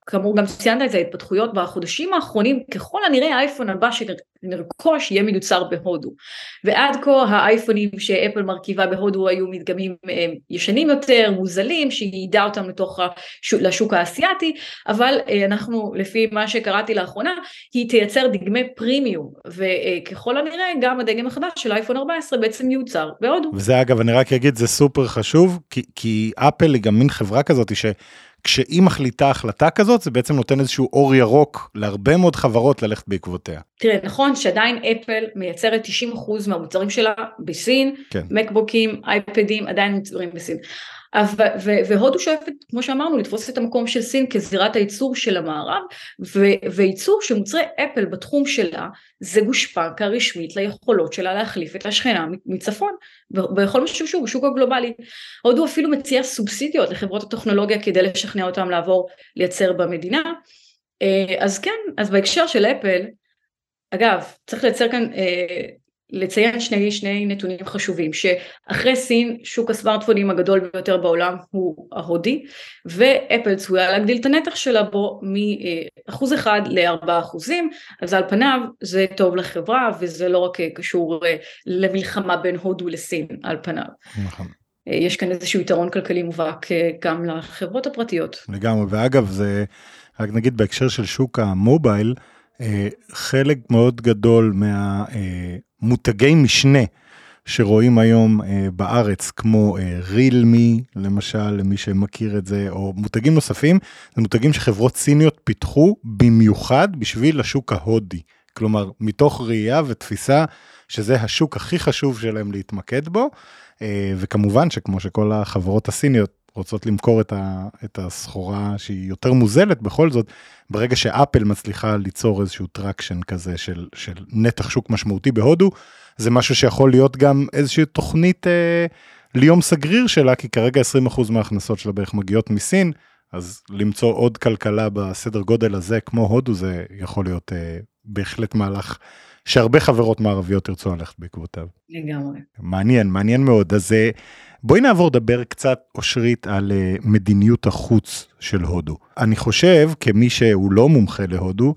כאמור גם גם ציינת את ההתפתחויות בחודשים האחרונים, ככל הנראה האייפון הבא שנרכוש יהיה מיוצר בהודו. ועד כה האייפונים שאפל מרכיבה בהודו היו מדגמים אה, ישנים יותר, מוזלים, שייעדה אותם לתוך השוק, לשוק האסייתי, אבל אה, אנחנו, לפי מה שקראתי לאחרונה, היא תייצר דגמי פרימיום, וככל הנראה גם הדגם החדש של אייפון 14 בעצם מיוצר בהודו. וזה אגב, אני רק אגיד, זה סופר חשוב, כי, כי אפל היא גם מין חברה כזאת ש... כשהיא מחליטה החלטה כזאת זה בעצם נותן איזשהו אור ירוק להרבה מאוד חברות ללכת בעקבותיה. תראה נכון שעדיין אפל מייצרת 90% מהמוצרים שלה בסין, כן. מקבוקים, אייפדים עדיין מוצרים בסין. והודו שואפת, כמו שאמרנו, לתפוס את המקום של סין כזירת הייצור של המערב, וייצור של מוצרי אפל בתחום שלה זה גושפנקה רשמית ליכולות שלה להחליף את השכנה מצפון, בכל מה שקשור בשוק הגלובלי. הודו אפילו מציעה סובסידיות לחברות הטכנולוגיה כדי לשכנע אותם לעבור לייצר במדינה. אה, אז כן, אז בהקשר של אפל, אגב, צריך לייצר כאן אה, לציין שני, שני נתונים חשובים, שאחרי סין שוק הסמארטפונים הגדול ביותר בעולם הוא ההודי, ואפל צפויה להגדיל את הנתח שלה בו מאחוז אחד לארבעה אחוזים, אז על פניו זה טוב לחברה וזה לא רק קשור אה, למלחמה בין הודו לסין על פניו. נכון. אה, יש כאן איזשהו יתרון כלכלי מובהק אה, גם לחברות הפרטיות. לגמרי, ואגב זה, רק נגיד בהקשר של שוק המובייל, חלק מאוד גדול מה... מותגי משנה שרואים היום אה, בארץ, כמו אה, רילמי, למשל, למי שמכיר את זה, או מותגים נוספים, זה מותגים שחברות סיניות פיתחו במיוחד בשביל השוק ההודי. כלומר, מתוך ראייה ותפיסה שזה השוק הכי חשוב שלהם להתמקד בו, אה, וכמובן שכמו שכל החברות הסיניות רוצות למכור את, ה, את הסחורה שהיא יותר מוזלת, בכל זאת, ברגע שאפל מצליחה ליצור איזשהו traction כזה של, של נתח שוק משמעותי בהודו, זה משהו שיכול להיות גם איזושהי תוכנית אה, ליום סגריר שלה, כי כרגע 20% מההכנסות שלה בערך מגיעות מסין, אז למצוא עוד כלכלה בסדר גודל הזה כמו הודו זה יכול להיות אה, בהחלט מהלך שהרבה חברות מערביות ירצו ללכת בעקבותיו. לגמרי. מעניין, מעניין מאוד. אז אה, בואי נעבור לדבר קצת, אושרית, על אה, מדיניות החוץ של הודו. אני חושב, כמי שהוא לא מומחה להודו,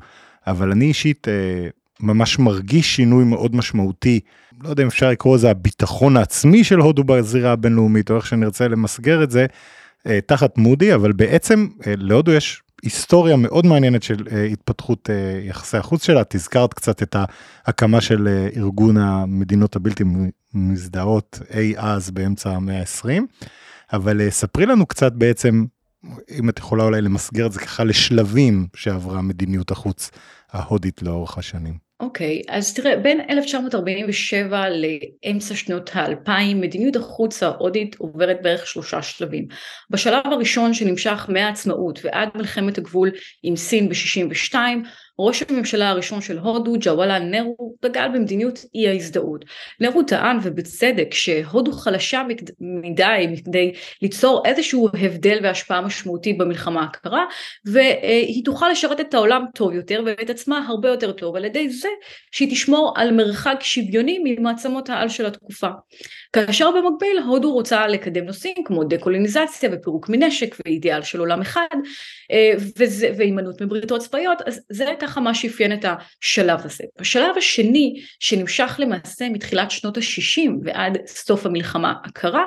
אבל אני אישית אה, ממש מרגיש שינוי מאוד משמעותי, לא יודע אם אפשר לקרוא לזה הביטחון העצמי של הודו בזירה הבינלאומית, או איך שנרצה למסגר את זה, אה, תחת מודי, אבל בעצם להודו יש היסטוריה מאוד מעניינת של אה, התפתחות אה, יחסי החוץ שלה, את הזכרת קצת את ההקמה של אה, ארגון המדינות הבלתי מזדהות אי אז באמצע המאה ה-20, אבל ספרי לנו קצת בעצם, אם את יכולה אולי למסגר את זה ככה לשלבים שעברה מדיניות החוץ ההודית לאורך השנים. אוקיי, okay, אז תראה, בין 1947 לאמצע שנות האלפיים, מדיניות החוץ ההודית עוברת בערך שלושה שלבים. בשלב הראשון שנמשך מהעצמאות ועד מלחמת הגבול עם סין ב-62, ראש הממשלה הראשון של הודו, ג'וואלה נרו, דגל במדיניות אי ההזדהות. נרו טען ובצדק שהודו חלשה מדי מכדי ליצור איזשהו הבדל והשפעה משמעותית במלחמה הקרה, והיא תוכל לשרת את העולם טוב יותר ואת עצמה הרבה יותר טוב על ידי זה שהיא תשמור על מרחק שוויוני ממעצמות העל של התקופה. כאשר במקביל הודו רוצה לקדם נושאים כמו דקולוניזציה ופירוק מנשק ואידיאל של עולם אחד אה, והימנעות מבריתות צבאיות, אז זה ככה מה שאפיין את השלב הזה. השלב השני שנמשך למעשה מתחילת שנות ה-60 ועד סוף המלחמה הקרה,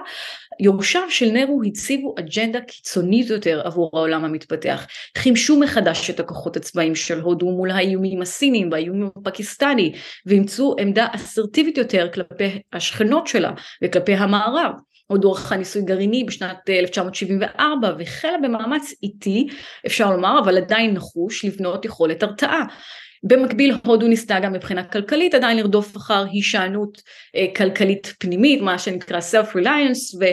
יורשיו של נרו הציבו אג'נדה קיצונית יותר עבור העולם המתפתח, חימשו מחדש את הכוחות הצבאיים של הודו מול האיומים הסינים והאיומים הפקיסטני, ואימצו עמדה אסרטיבית יותר כלפי השכנות שלה וכלפי המערב. הודו ערכה ניסוי גרעיני בשנת 1974 אה, והחלה במאמץ איטי, אפשר לומר, אבל עדיין נחוש, לבנות יכולת הרתעה. במקביל הודו ניסתה גם מבחינה כלכלית עדיין לרדוף אחר הישענות אה, כלכלית פנימית, מה שנקרא self-reliance, ו-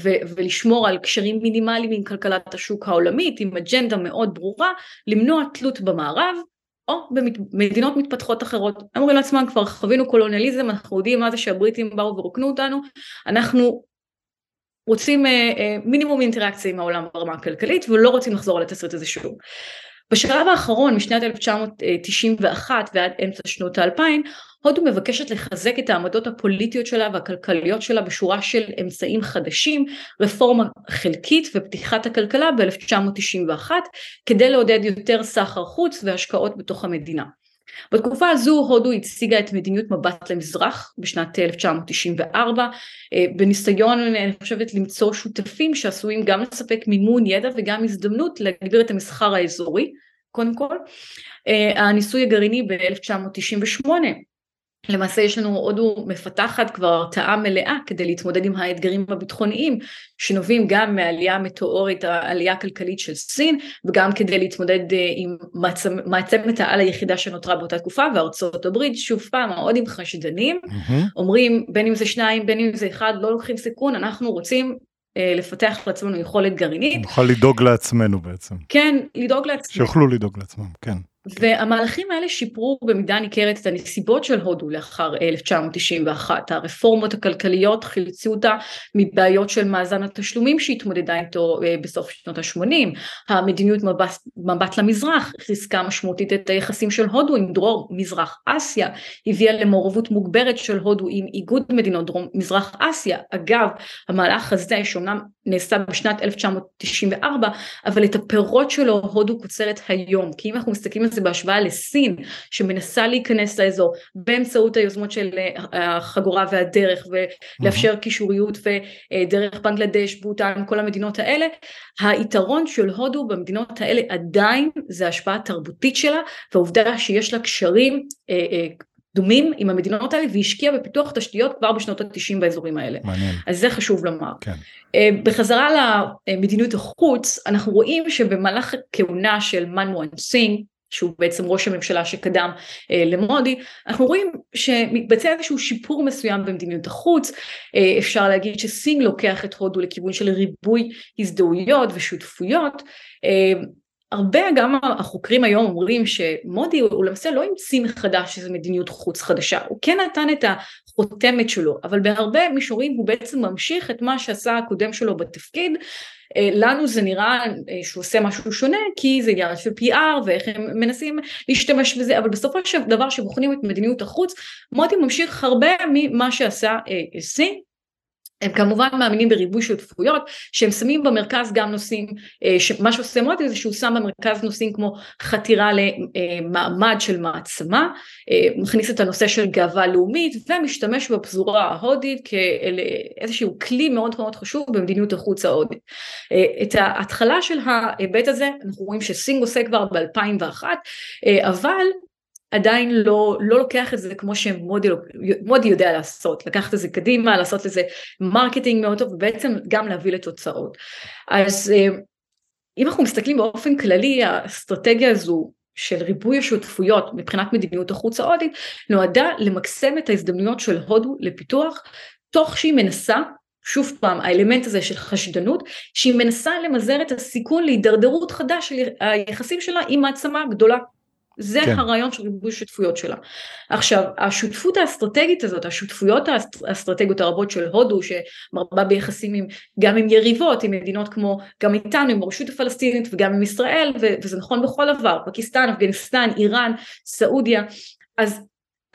ו- ולשמור על קשרים מינימליים עם כלכלת השוק העולמית, עם אג'נדה מאוד ברורה, למנוע תלות במערב, או במדינות מתפתחות אחרות. אומרים לעצמם כבר חווינו קולוניאליזם, אנחנו יודעים מה זה שהבריטים באו ורוקנו אותנו, אנחנו רוצים אה, אה, מינימום אינטראקציה עם העולם ברמה הכלכלית ולא רוצים לחזור על התסריט הזה שוב. בשלב האחרון משנת 1991 ועד אמצע שנות האלפיים הודו מבקשת לחזק את העמדות הפוליטיות שלה והכלכליות שלה בשורה של אמצעים חדשים, רפורמה חלקית ופתיחת הכלכלה ב-1991 כדי לעודד יותר סחר חוץ והשקעות בתוך המדינה. בתקופה הזו הודו הציגה את מדיניות מבט למזרח בשנת 1994 אה, בניסיון אני חושבת למצוא שותפים שעשויים גם לספק מימון ידע וגם הזדמנות להגביר את המסחר האזורי קודם כל. אה, הניסוי הגרעיני ב-1998 למעשה יש לנו הודו מפתחת כבר הרתעה מלאה כדי להתמודד עם האתגרים הביטחוניים שנובעים גם מהעלייה המטאורית, העלייה הכלכלית של סין וגם כדי להתמודד אה, עם מעצמ, מעצמת העל היחידה שנותרה באותה תקופה וארצות הברית שוב פעם ההודים חשדנים mm-hmm. אומרים בין אם זה שניים בין אם זה אחד לא לוקחים סיכון אנחנו רוצים אה, לפתח לעצמנו יכולת גרעינית. נוכל לדאוג לעצמנו בעצם. כן, לדאוג לעצמנו. שיוכלו לדאוג לעצמם, כן. והמהלכים האלה שיפרו במידה ניכרת את הנסיבות של הודו לאחר 1991. הרפורמות הכלכליות חילצו אותה מבעיות של מאזן התשלומים שהתמודדה איתו אה, בסוף שנות ה-80. המדיניות מבט, מבט למזרח חיזקה משמעותית את היחסים של הודו עם דרום מזרח אסיה, הביאה למעורבות מוגברת של הודו עם איגוד מדינות דרום מזרח אסיה. אגב, המהלך הזה שאומנם נעשה בשנת 1994, אבל את הפירות שלו הודו קוצרת היום. כי אם אנחנו מסתכלים על זה בהשוואה לסין, שמנסה להיכנס לאזור באמצעות היוזמות של אה, החגורה והדרך, ולאפשר קישוריות ודרך בנגלדש, בוטן, כל המדינות האלה, היתרון של הודו במדינות האלה עדיין זה ההשפעה התרבותית שלה, והעובדה שיש לה קשרים אה, אה, דומים עם המדינות האלה והשקיע בפיתוח תשתיות כבר בשנות התשעים באזורים האלה. מעניין. אז זה חשוב לומר. כן. אה, בחזרה למדיניות החוץ, אנחנו רואים שבמהלך הכהונה של מנמוהן סינג, שהוא בעצם ראש הממשלה שקדם אה, למודי, אנחנו רואים שמתבצע איזשהו שיפור מסוים במדיניות החוץ, אה, אפשר להגיד שסינג לוקח את הודו לכיוון של ריבוי הזדהויות ושותפויות, אה, הרבה גם החוקרים היום אומרים שמודי הוא למעשה לא המציא מחדש איזו מדיניות חוץ חדשה, הוא כן נתן את החותמת שלו, אבל בהרבה מישורים הוא בעצם ממשיך את מה שעשה הקודם שלו בתפקיד. אה, לנו זה נראה אה, שהוא עושה משהו שונה כי זה עניין של PR ואיך הם מנסים להשתמש בזה אבל בסופו של דבר שבוחנים את מדיניות החוץ מוטי ממשיך הרבה ממה שעשה סין הם כמובן מאמינים בריבוי שותפויות שהם שמים במרכז גם נושאים, אה, מה שעושה מוטי זה שהוא שם במרכז נושאים כמו חתירה למעמד של מעצמה, אה, מכניס את הנושא של גאווה לאומית ומשתמש בפזורה ההודית כאיזשהו כלי מאוד מאוד חשוב במדיניות החוץ ההודית. אה, את ההתחלה של ההיבט הזה אנחנו רואים שסינג עושה כבר ב-2001 אבל עדיין לא, לא לוקח את זה כמו שמודי יודע לעשות, לקחת את זה קדימה, לעשות לזה marketing מאוד טוב ובעצם גם להביא לתוצאות. אז אה, אם אנחנו מסתכלים באופן כללי, האסטרטגיה הזו של ריבוי השותפויות מבחינת מדיניות החוץ ההודית נועדה למקסם את ההזדמנויות של הודו לפיתוח תוך שהיא מנסה שוב פעם האלמנט הזה של חשדנות שהיא מנסה למזער את הסיכון להידרדרות חדש של היחסים שלה עם מעצמה גדולה זה כן. הרעיון של ריבוי שותפויות שלה. עכשיו, השותפות האסטרטגית הזאת, השותפויות האסטרטגיות הרבות של הודו, שמרבה ביחסים עם, גם עם יריבות, עם מדינות כמו, גם איתנו, עם הרשות הפלסטינית וגם עם ישראל, וזה נכון בכל דבר, פקיסטן, אפגניסטן, איראן, סעודיה, אז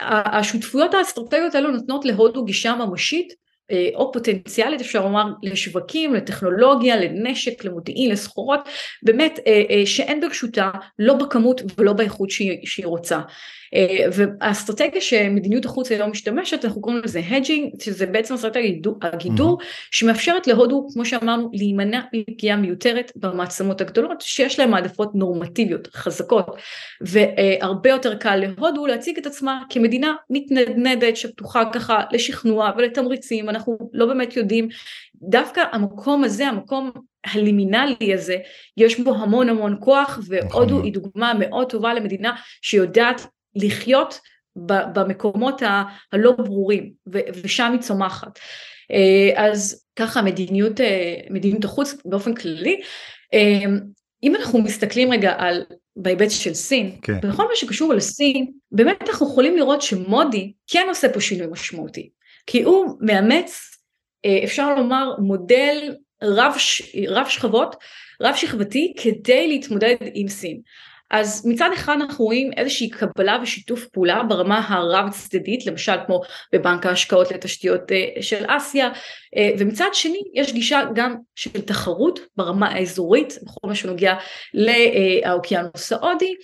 השותפויות האסטרטגיות האלו נותנות להודו גישה ממשית או פוטנציאלית אפשר לומר לשווקים, לטכנולוגיה, לנשק, למודיעין, לסחורות, באמת אה, אה, שאין ברשותה לא בכמות ולא באיכות שהיא, שהיא רוצה. אה, והאסטרטגיה שמדיניות החוץ היום משתמשת אנחנו קוראים לזה הג'ינג שזה בעצם אסטרטגיה הגידור mm-hmm. שמאפשרת להודו כמו שאמרנו להימנע מפגיעה מיותרת במעצמות הגדולות שיש להן העדפות נורמטיביות חזקות והרבה יותר קל להודו להציג את עצמה כמדינה מתנדנדת שפתוחה ככה לשכנוע ולתמריצים אנחנו לא באמת יודעים דווקא המקום הזה המקום הלימינלי הזה יש בו המון המון כוח והודו נכון. היא דוגמה מאוד טובה למדינה שיודעת לחיות במקומות הלא ברורים ושם היא צומחת. אה, אז ככה מדיניות, אה, מדיניות החוץ באופן כללי. אה, אם אנחנו מסתכלים רגע על בהיבט של סין, כן. בכל מה שקשור לסין, באמת אנחנו יכולים לראות שמודי כן עושה פה שינוי משמעותי, כי הוא מאמץ, אפשר לומר, מודל רב, רב שכבות, רב שכבתי, כדי להתמודד עם סין. אז מצד אחד אנחנו רואים איזושהי קבלה ושיתוף פעולה ברמה הרב צדדית למשל כמו בבנק ההשקעות לתשתיות אה, של אסיה אה, ומצד שני יש גישה גם של תחרות ברמה האזורית בכל מה שנוגע לאוקיינוס ההודי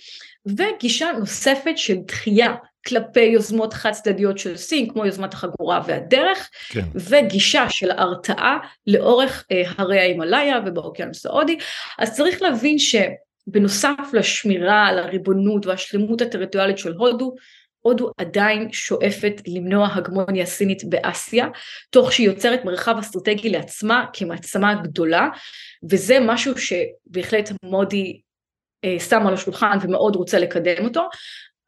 וגישה נוספת של דחייה כלפי יוזמות חד צדדיות של סין כמו יוזמת החגורה והדרך כן. וגישה של הרתעה לאורך אה, הרי ההימאליה ובאוקיינוס ההודי אז צריך להבין ש... בנוסף לשמירה על הריבונות והשלמות הטריטוריאלית של הודו, הודו עדיין שואפת למנוע הגמוניה סינית באסיה, תוך שהיא יוצרת מרחב אסטרטגי לעצמה כמעצמה גדולה, וזה משהו שבהחלט מודי אה, שם על השולחן ומאוד רוצה לקדם אותו.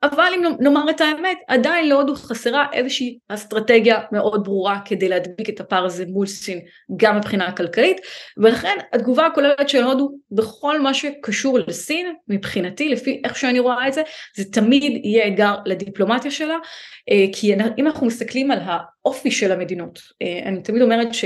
אבל אם נאמר את האמת, עדיין להודו חסרה איזושהי אסטרטגיה מאוד ברורה כדי להדביק את הפער הזה מול סין גם מבחינה כלכלית, ולכן התגובה הכוללת של הודו בכל מה שקשור לסין, מבחינתי, לפי איך שאני רואה את זה, זה תמיד יהיה אתגר לדיפלומטיה שלה, אה, כי אם אנחנו מסתכלים על האופי של המדינות, אה, אני תמיד אומרת ש...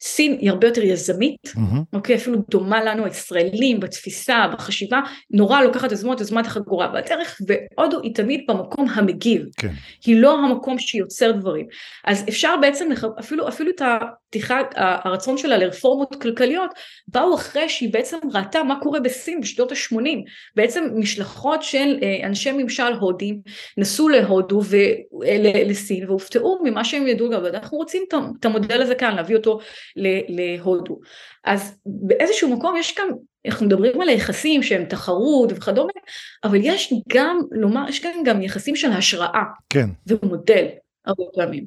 סין היא הרבה יותר יזמית, mm-hmm. אוקיי, אפילו דומה לנו הישראלים בתפיסה, בחשיבה, נורא לוקחת יוזמות, יוזמת החגורה בדרך, והודו היא תמיד במקום המגיב, כן. היא לא המקום שיוצר דברים. אז אפשר בעצם, אפילו, אפילו את הפתיחה, הרצון שלה לרפורמות כלכליות, באו אחרי שהיא בעצם ראתה מה קורה בסין בשנות ה-80, בעצם משלחות של אה, אנשי ממשל הודים נסעו להודו ולסין אה, והופתעו ממה שהם ידעו גם, אנחנו רוצים את המודל הזה כאן, להביא אותו להודו. אז באיזשהו מקום יש כאן, אנחנו מדברים על היחסים שהם תחרות וכדומה, אבל יש גם, לומר, יש כאן גם יחסים של השראה. כן. ומודל. הרבה פעמים.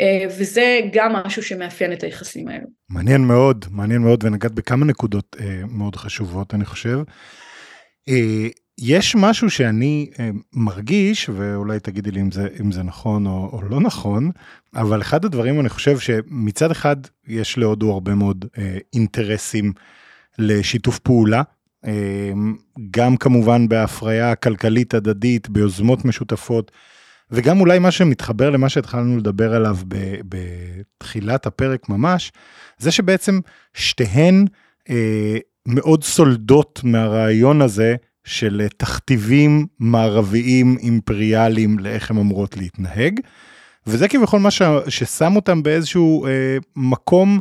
אה, וזה גם משהו שמאפיין את היחסים האלו. מעניין מאוד, מעניין מאוד, ונגעת בכמה נקודות אה, מאוד חשובות, אני חושב. יש משהו שאני אה, מרגיש, ואולי תגידי לי אם זה, אם זה נכון או, או לא נכון, אבל אחד הדברים אני חושב שמצד אחד יש להודו הרבה מאוד אה, אינטרסים לשיתוף פעולה, אה, גם כמובן בהפריה כלכלית הדדית, ביוזמות משותפות, וגם אולי מה שמתחבר למה שהתחלנו לדבר עליו בתחילת הפרק ממש, זה שבעצם שתיהן אה, מאוד סולדות מהרעיון הזה של תכתיבים מערביים אימפריאליים לאיך הן אמורות להתנהג. וזה כביכול מה ש... ששם אותם באיזשהו אה, מקום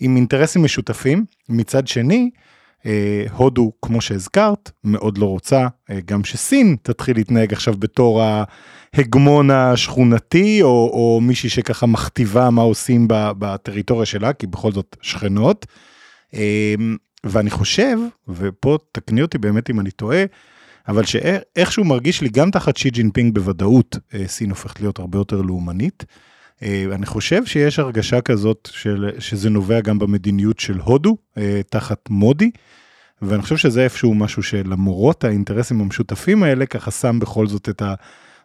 עם אינטרסים משותפים. מצד שני, אה, הודו, כמו שהזכרת, מאוד לא רוצה אה, גם שסין תתחיל להתנהג עכשיו בתור ההגמון השכונתי, או, או מישהי שככה מכתיבה מה עושים בטריטוריה שלה, כי בכל זאת שכנות. אה, ואני חושב, ופה תקני אותי באמת אם אני טועה, אבל שאיכשהו מרגיש לי גם תחת שי ג'ינפינג בוודאות, סין הופכת להיות הרבה יותר לאומנית. אני חושב שיש הרגשה כזאת של, שזה נובע גם במדיניות של הודו, תחת מודי, ואני חושב שזה איפשהו משהו שלמרות האינטרסים המשותפים האלה, ככה שם בכל זאת את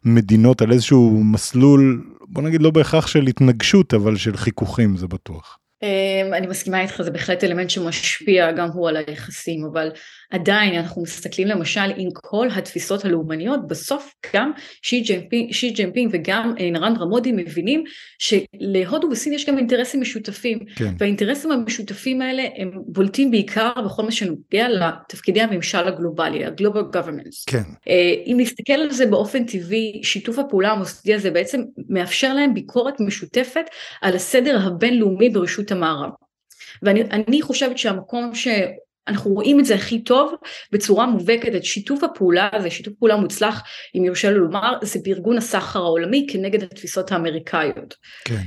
המדינות על איזשהו מסלול, בוא נגיד לא בהכרח של התנגשות, אבל של חיכוכים, זה בטוח. אמ, אני מסכימה איתך, זה בהחלט אלמנט שמשפיע גם הוא על היחסים, אבל עדיין אנחנו מסתכלים למשל עם כל התפיסות הלאומניות, בסוף גם שי ג'ינפינג, שי ג'ינפינג וגם אה, נרנדרה מודי מבינים שלהודו וסין יש גם אינטרסים משותפים, כן. והאינטרסים המשותפים האלה הם בולטים בעיקר בכל מה שנוגע לתפקידי הממשל הגלובלי, ה global governance. כן. אה, אם נסתכל על זה באופן טבעי, שיתוף הפעולה המוסדי הזה בעצם מאפשר להם ביקורת משותפת על הסדר הבינלאומי ברשות המערב. ואני חושבת שהמקום ש... אנחנו רואים את זה הכי טוב בצורה מובהקת את שיתוף הפעולה הזה, שיתוף פעולה מוצלח אם יורשה לי לומר, זה בארגון הסחר העולמי כנגד התפיסות האמריקאיות. כן.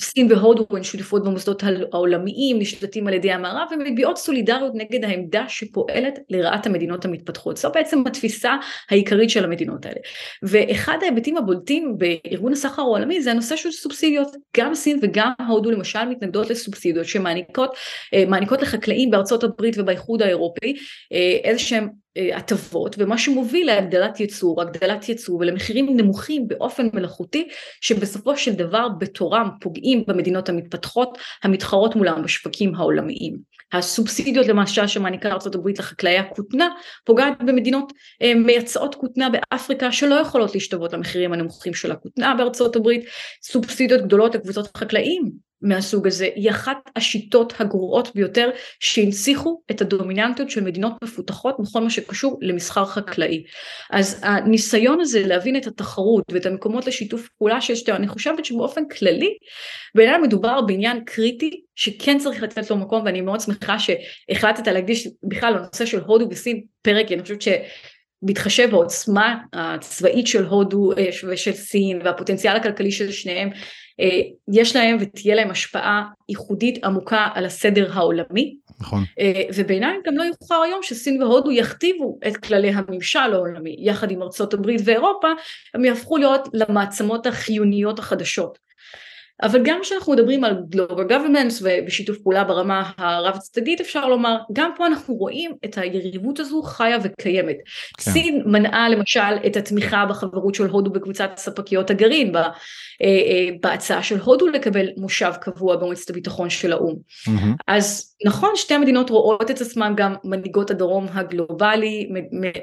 סין והודו הן שותפות במוסדות העולמיים, נשלטים על ידי המערב ומביעות סולידריות נגד העמדה שפועלת לרעת המדינות המתפתחות. זו בעצם התפיסה העיקרית של המדינות האלה. ואחד ההיבטים הבולטים בארגון הסחר העולמי זה הנושא של סובסידיות. גם סין וגם הודו למשל מתנגדות לסובסידיות שמעניקות אה, לחקלאים בארצות הברית ובאיחוד האירופי אה, איזה שהם הטבות ומה שמוביל להגדלת ייצור, הגדלת ייצור ולמחירים נמוכים באופן מלאכותי שבסופו של דבר בתורם פוגעים במדינות המתפתחות המתחרות מולם בשווקים העולמיים. הסובסידיות למשל שמעניקה ארה"ב לחקלאי הכותנה פוגעת במדינות אה, מייצאות כותנה באפריקה שלא יכולות להשתוות למחירים הנמוכים של הכותנה הברית, סובסידיות גדולות לקבוצות חקלאים מהסוג הזה היא אחת השיטות הגרועות ביותר שהנציחו את הדומיננטיות של מדינות מפותחות בכל מה שקשור למסחר חקלאי. אז הניסיון הזה להבין את התחרות ואת המקומות לשיתוף פעולה שיש שתי, אני חושבת שבאופן כללי בעיניי מדובר בעניין קריטי שכן צריך לתת לו מקום ואני מאוד שמחה שהחלטת להקדיש בכלל לנושא של הודו וסין פרק, אני חושבת ש... בהתחשב בעוצמה הצבאית של הודו אה, ושל סין והפוטנציאל הכלכלי של שניהם אה, יש להם ותהיה להם השפעה ייחודית עמוקה על הסדר העולמי. נכון. אה, ובעיניי גם לא יאוחר היום שסין והודו יכתיבו את כללי הממשל העולמי יחד עם ארצות הברית ואירופה הם יהפכו להיות למעצמות החיוניות החדשות. אבל גם כשאנחנו מדברים על Global Governments ושיתוף פעולה ברמה הרב צדדית אפשר לומר, גם פה אנחנו רואים את היריבות הזו חיה וקיימת. כן. סין מנעה למשל את התמיכה בחברות של הודו בקבוצת ספקיות הגרעין, אה, אה, בהצעה של הודו לקבל מושב קבוע במועצת הביטחון של האו"ם. Mm-hmm. אז נכון שתי המדינות רואות את עצמן גם מנהיגות הדרום הגלובלי,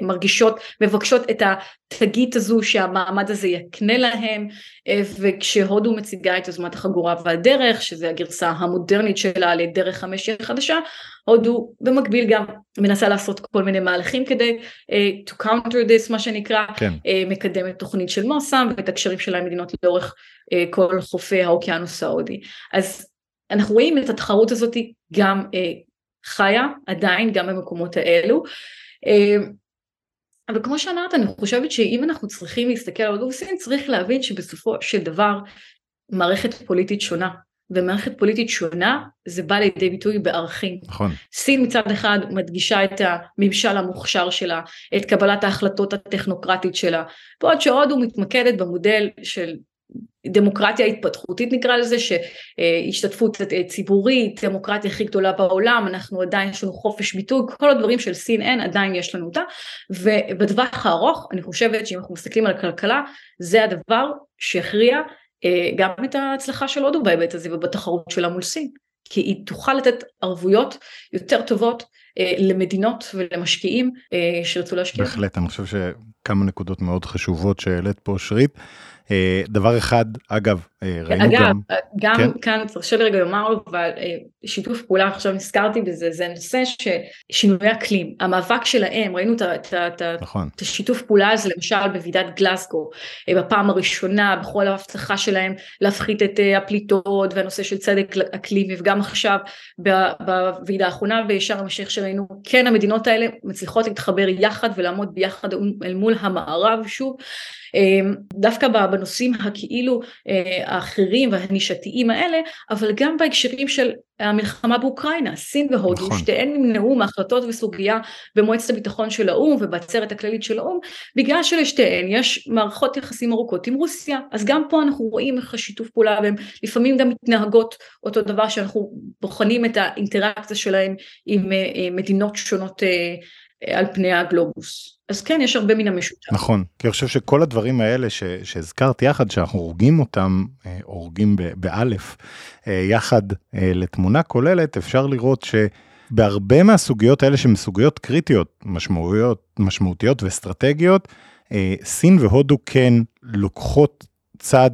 מרגישות, מבקשות את התגית הזו שהמעמד הזה יקנה להם, אה, וכשהודו מציגה את יוזמת החגורה והדרך, שזה הגרסה המודרנית שלה לדרך המשי החדשה, הודו במקביל גם מנסה לעשות כל מיני מהלכים כדי uh, to counter this מה שנקרא, כן. uh, מקדמת תוכנית של מוסם ואת הקשרים שלה עם מדינות לאורך uh, כל חופי האוקיינוס ההודי. אז אנחנו רואים את התחרות הזאת גם uh, חיה עדיין גם במקומות האלו. Uh, אבל כמו שאמרת אני חושבת שאם אנחנו צריכים להסתכל על הודו וסין צריך להבין שבסופו של דבר מערכת פוליטית שונה ומערכת פוליטית שונה זה בא לידי ביטוי בערכים. נכון. סין מצד אחד מדגישה את הממשל המוכשר שלה, את קבלת ההחלטות הטכנוקרטית שלה, בעוד שהודו מתמקדת במודל של דמוקרטיה התפתחותית נקרא לזה, שהשתתפות ציבורית, דמוקרטיה הכי גדולה בעולם, אנחנו עדיין יש לנו חופש ביטוי, כל הדברים של סין אין, עדיין יש לנו אותה, ובטווח הארוך אני חושבת שאם אנחנו מסתכלים על הכלכלה, זה הדבר שהכריע אה, גם את ההצלחה של הודו בהיבט הזה ובתחרות שלה מול סין, כי היא תוכל לתת ערבויות יותר טובות למדינות ולמשקיעים שירצו להשקיע. בהחלט, אני חושב שכמה נקודות מאוד חשובות שהעלית פה, שרית. אה, דבר אחד, אגב, אה, ראינו אגב, גם... אגב, גם כן? כאן תרשה לי רגע לומר, אבל אה, שיתוף פעולה, עכשיו נזכרתי בזה, זה נושא ששינויי אקלים, המאבק שלהם, ראינו את, נכון. השיתוף פעולה הזה למשל בוועידת גלסגו, בפעם הראשונה, בכל ההבטחה שלהם להפחית את הפליטות והנושא של צדק אקלימי, וגם עכשיו בוועידה האחרונה בשארם א-שייח' שראינו, כן המדינות האלה מצליחות להתחבר יחד ולעמוד ביחד אל מול המערב שוב. אמ, דווקא בנושאים הכאילו אה, האחרים והנישתיים האלה, אבל גם בהקשרים של המלחמה באוקראינה, סין והודו, נכון. שתיהן נמנעו מהחלטות וסוגיה במועצת הביטחון של האו"ם ובעצרת הכללית של האו"ם, בגלל שלשתיהן יש מערכות יחסים ארוכות עם רוסיה, אז גם פה אנחנו רואים איך השיתוף פעולה והן לפעמים גם מתנהגות אותו דבר שאנחנו בוחנים את האינטראקציה שלהן עם אה, מדינות שונות אה, על פני הגלובוס. אז כן, יש הרבה מן המשותף. נכון, כי אני חושב שכל הדברים האלה ש, שהזכרת יחד, שאנחנו הורגים אותם, אה, הורגים באלף, אה, יחד אה, לתמונה כוללת, אפשר לראות שבהרבה מהסוגיות האלה שהן סוגיות קריטיות, משמעויות, משמעותיות ואסטרטגיות, סין והודו כן לוקחות צד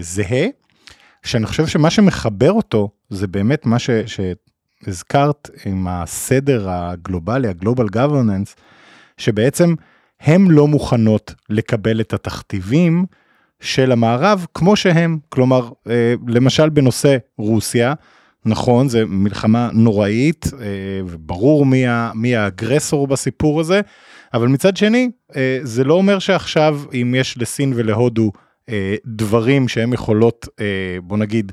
זהה, שאני חושב שמה שמחבר אותו זה באמת מה ש... שהזכרת עם הסדר הגלובלי, הגלובל גוורננס, שבעצם הן לא מוכנות לקבל את התכתיבים של המערב כמו שהם. כלומר, אה, למשל בנושא רוסיה, נכון, זו מלחמה נוראית, אה, וברור מי, מי האגרסור בסיפור הזה, אבל מצד שני, אה, זה לא אומר שעכשיו, אם יש לסין ולהודו דברים שהם יכולות, בוא נגיד,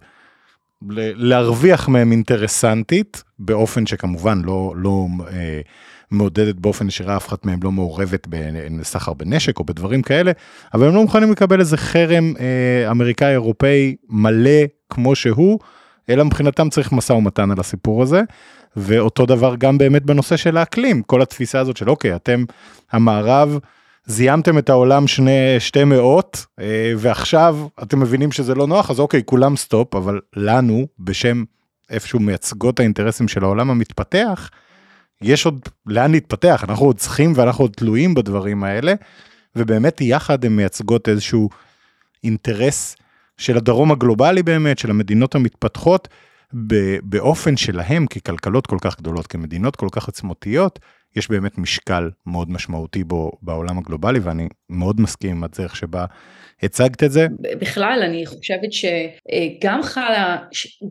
להרוויח מהם אינטרסנטית, באופן שכמובן לא, לא אה, מעודדת באופן ישירה, אף אחת מהם לא מעורבת בסחר בנשק או בדברים כאלה, אבל הם לא מוכנים לקבל איזה חרם אה, אמריקאי אירופאי מלא כמו שהוא, אלא מבחינתם צריך משא ומתן על הסיפור הזה. ואותו דבר גם באמת בנושא של האקלים, כל התפיסה הזאת של אוקיי, אתם המערב, זיהמתם את העולם שני, שתי מאות, אה, ועכשיו אתם מבינים שזה לא נוח, אז אוקיי, כולם stop, אבל לנו, בשם איפשהו מייצגות האינטרסים של העולם המתפתח, יש עוד לאן להתפתח, אנחנו עוד צריכים ואנחנו עוד תלויים בדברים האלה, ובאמת יחד הן מייצגות איזשהו אינטרס של הדרום הגלובלי באמת, של המדינות המתפתחות, באופן שלהם ככלכלות כל כך גדולות, כמדינות כל כך עצמותיות, יש באמת משקל מאוד משמעותי בו בעולם הגלובלי, ואני מאוד מסכים עם הדרך שבה הצגת את זה. בכלל, אני חושבת שגם חל,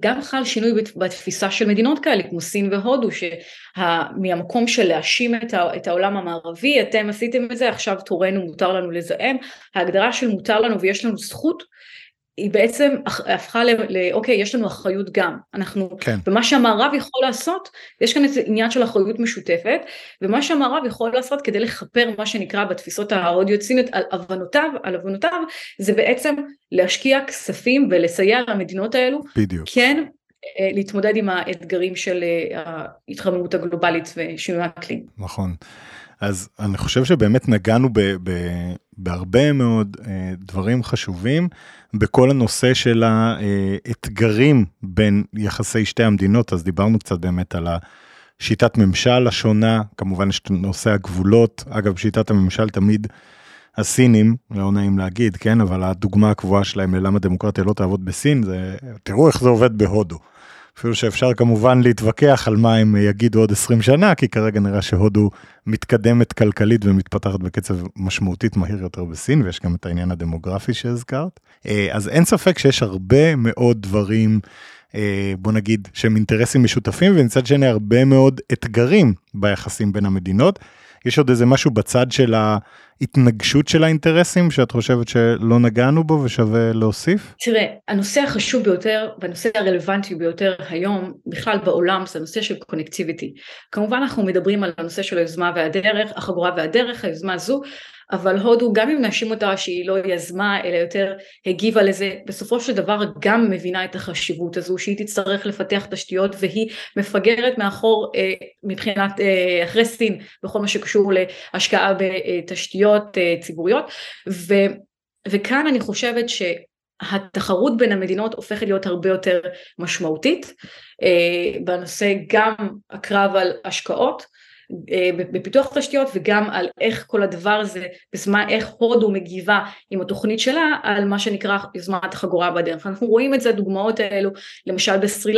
גם חל שינוי בתפיסה של מדינות כאלה, כמו סין והודו, שמהמקום של להאשים את העולם המערבי, אתם עשיתם את זה, עכשיו תורנו מותר לנו לזהם, ההגדרה של מותר לנו ויש לנו זכות, היא בעצם הפכה ל... אוקיי, יש לנו אחריות גם, אנחנו, כן. ומה שהמערב יכול לעשות, יש כאן איזה עניין של אחריות משותפת, ומה שהמערב יכול לעשות כדי לכפר מה שנקרא בתפיסות ההודיוציניות על הבנותיו, על הבנותיו, זה בעצם להשקיע כספים ולסייע למדינות האלו, בדיוק, כן, אה, להתמודד עם האתגרים של אה, ההתחממות הגלובלית ושינוי האקלים. נכון. אז אני חושב שבאמת נגענו ב, ב, בהרבה מאוד אה, דברים חשובים בכל הנושא של האתגרים בין יחסי שתי המדינות, אז דיברנו קצת באמת על השיטת ממשל השונה, כמובן יש נושא הגבולות, אגב שיטת הממשל תמיד הסינים, לא נעים להגיד, כן, אבל הדוגמה הקבועה שלהם ללמה דמוקרטיה לא תעבוד בסין, זה תראו איך זה עובד בהודו. אפילו שאפשר כמובן להתווכח על מה הם יגידו עוד 20 שנה, כי כרגע נראה שהודו מתקדמת כלכלית ומתפתחת בקצב משמעותית מהיר יותר בסין, ויש גם את העניין הדמוגרפי שהזכרת. אה, אז אין ספק שיש הרבה מאוד דברים, אה, בוא נגיד, שהם אינטרסים משותפים, ומצד שני הרבה מאוד אתגרים ביחסים בין המדינות. יש עוד איזה משהו בצד של ההתנגשות של האינטרסים שאת חושבת שלא נגענו בו ושווה להוסיף? תראה, הנושא החשוב ביותר והנושא הרלוונטי ביותר היום בכלל בעולם זה הנושא של קונקטיביטי. כמובן אנחנו מדברים על הנושא של היוזמה והדרך, החגורה והדרך, היוזמה הזו, אבל הודו גם אם נאשים אותה שהיא לא יזמה אלא יותר הגיבה לזה, בסופו של דבר גם מבינה את החשיבות הזו שהיא תצטרך לפתח תשתיות והיא מפגרת מאחור אה, מבחינת אה, אחרי סין בכל מה שקשור להשקעה בתשתיות אה, ציבוריות. ו, וכאן אני חושבת ש התחרות בין המדינות הופכת להיות הרבה יותר משמעותית אה, בנושא גם הקרב על השקעות בפיתוח תשתיות וגם על איך כל הדבר הזה, בזמן איך הודו מגיבה עם התוכנית שלה על מה שנקרא יוזמת החגורה בדרך. אנחנו רואים את זה, הדוגמאות האלו, למשל בסרי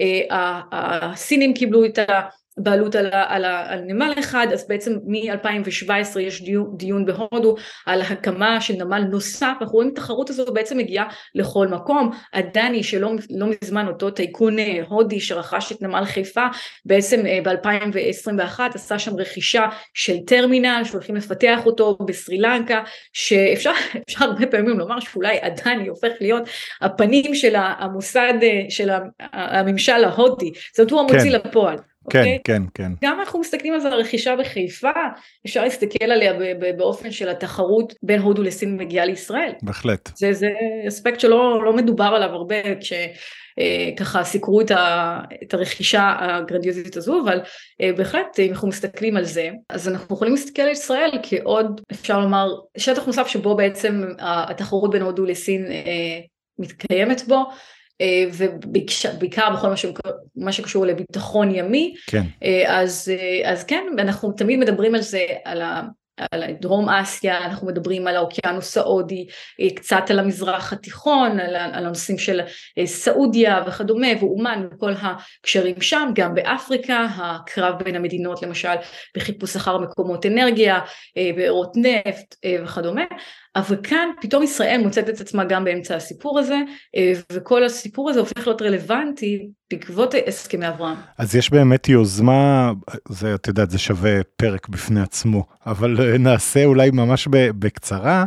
אה, הסינים קיבלו את ה... בעלות על, על, על נמל אחד, אז בעצם מ-2017 יש דיון, דיון בהודו על הקמה של נמל נוסף, אנחנו רואים את התחרות הזו בעצם מגיעה לכל מקום, הדני שלא לא מזמן אותו טייקון אה, הודי שרכש את נמל חיפה, בעצם אה, ב-2021 עשה שם רכישה של טרמינל שהולכים לפתח אותו בסרי לנקה, שאפשר הרבה פעמים לומר שאולי הדני הופך להיות הפנים של המוסד, אה, של הממשל ההודי, זאת אומרת הוא המוציא כן. לפועל. כן, okay? אוקיי? כן, כן. גם אנחנו מסתכלים על זה הרכישה בחיפה, אפשר להסתכל עליה באופן של התחרות בין הודו לסין מגיעה לישראל. בהחלט. זה, זה אספקט שלא לא מדובר עליו הרבה כשככה אה, סיקרו את, ה, את הרכישה הגרנדיוזית הזו, אבל אה, בהחלט אם אנחנו מסתכלים על זה, אז אנחנו יכולים להסתכל על ישראל כעוד, אפשר לומר, שטח נוסף שבו בעצם התחרות בין הודו לסין אה, מתקיימת בו. אה, ובעיקר בכל מה, שקשור, מה שקשור לביטחון ימי, כן. אה, אז, אה, אז כן, אנחנו תמיד מדברים על זה, על ה... על דרום אסיה, אנחנו מדברים על האוקיינוס ההודי, קצת על המזרח התיכון, על, על הנושאים של סעודיה וכדומה, ואומן וכל הקשרים שם, גם באפריקה, הקרב בין המדינות למשל בחיפוש אחר מקומות אנרגיה, בארות נפט וכדומה, אבל כאן פתאום ישראל מוצאת את עצמה גם באמצע הסיפור הזה, אה, וכל הסיפור הזה הופך להיות רלוונטי בעקבות הסכמי אברהם. אז יש באמת יוזמה, זה, את יודעת, זה שווה פרק בפני עצמו, אבל אה, נעשה אולי ממש בקצרה.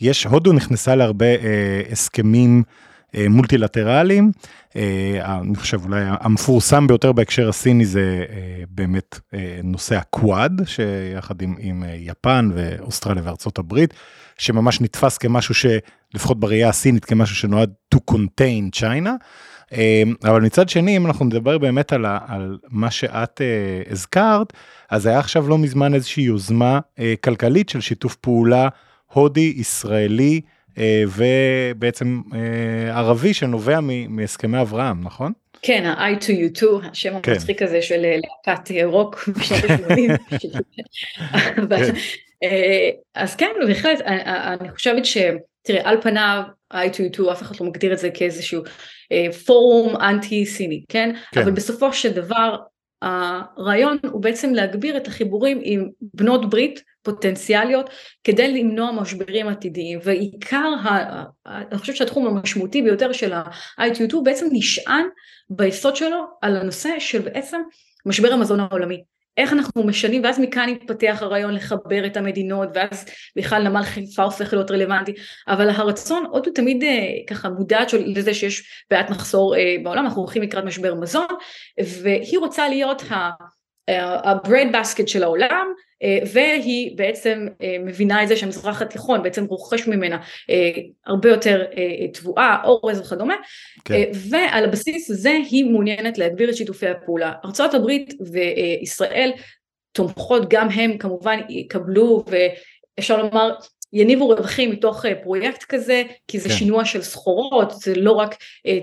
יש, הודו נכנסה להרבה אה, הסכמים מולטילטרליים, אה, אני חושב אולי המפורסם ביותר בהקשר הסיני זה אה, באמת אה, נושא הקוואד, שיחד עם, עם אה, יפן ואוסטרליה וארצות הברית. שממש נתפס כמשהו שלפחות בראייה הסינית כמשהו שנועד to contain China. אבל מצד שני אם אנחנו נדבר באמת על, על מה שאת uh, הזכרת אז היה עכשיו לא מזמן איזושהי יוזמה uh, כלכלית של שיתוף פעולה הודי ישראלי ובעצם uh, ערבי שנובע מהסכמי אברהם נכון? כן, ה-I2U2, השם כן. המצחיק הזה של להקת רוק בשנות ה-80. כן. אה, אז כן, בהחלט, אה, אה, אני חושבת שתראה, על פניו ה-I2U2 אף אחד לא מגדיר את זה כאיזשהו פורום אנטי סיני, כן? כן? אבל בסופו של דבר הרעיון הוא בעצם להגביר את החיבורים עם בנות ברית פוטנציאליות כדי למנוע משברים עתידיים ועיקר, ה, אני חושבת שהתחום המשמעותי ביותר של ה-I2U2 בעצם נשען ביסוד שלו על הנושא של בעצם משבר המזון העולמי. איך אנחנו משנים, ואז מכאן התפתח הרעיון לחבר את המדינות, ואז בכלל נמל חיפה הופך להיות רלוונטי, אבל הרצון עוד הוא תמיד אה, ככה מודעת לזה שיש בעיית מחסור אה, בעולם, אנחנו הולכים לקראת משבר מזון, והיא רוצה להיות ה... ה-bread basket של העולם אה, והיא בעצם אה, מבינה את זה שהמזרח התיכון בעצם רוכש ממנה אה, הרבה יותר תבואה, אורז וכדומה כן. ועל הבסיס הזה היא מעוניינת להגביר את שיתופי הפעולה. ארה"ב וישראל תומכות גם הם כמובן יקבלו ואפשר לומר יניבו רווחים מתוך פרויקט כזה, כי זה כן. שינוע של סחורות, זה לא רק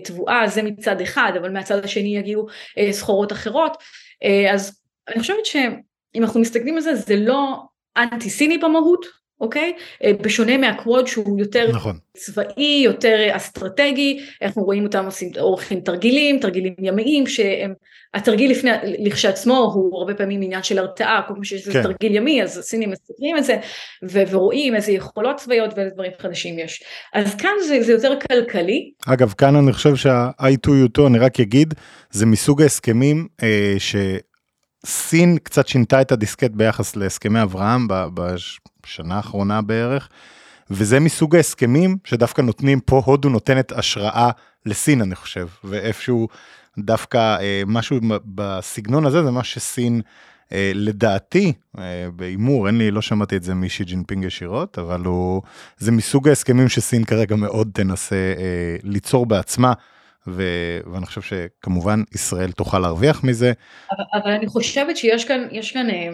תבואה, זה מצד אחד, אבל מהצד השני יגיעו סחורות אחרות, אז אני חושבת שאם אנחנו מסתכלים על זה, זה לא אנטי סיני במהות, אוקיי? אה, בשונה מהקווד שהוא יותר נכון. צבאי, יותר אסטרטגי, אנחנו רואים אותם עושים, עורכים תרגילים, תרגילים ימיים, שהתרגיל לפני, לכשעצמו הוא הרבה פעמים עניין של הרתעה, כל פעם שיש כן. תרגיל ימי, אז הסינים מסתכלים על זה, ו- ורואים איזה יכולות צבאיות ואיזה דברים חדשים יש. אז כאן זה, זה יותר כלכלי. אגב, כאן אני חושב שה-I2U2, אני רק אגיד, זה מסוג ההסכמים אה, ש... סין קצת שינתה את הדיסקט ביחס להסכמי אברהם בשנה האחרונה בערך, וזה מסוג ההסכמים שדווקא נותנים, פה הודו נותנת השראה לסין אני חושב, ואיפשהו דווקא אה, משהו בסגנון הזה זה מה שסין אה, לדעתי, אה, בהימור, אין לי, לא שמעתי את זה משי ג'ינפינג ישירות, אבל הוא, זה מסוג ההסכמים שסין כרגע מאוד תנסה אה, ליצור בעצמה. ו... ואני חושב שכמובן ישראל תוכל להרוויח מזה. אבל, אבל אני חושבת שיש כאן, יש כאן, אה,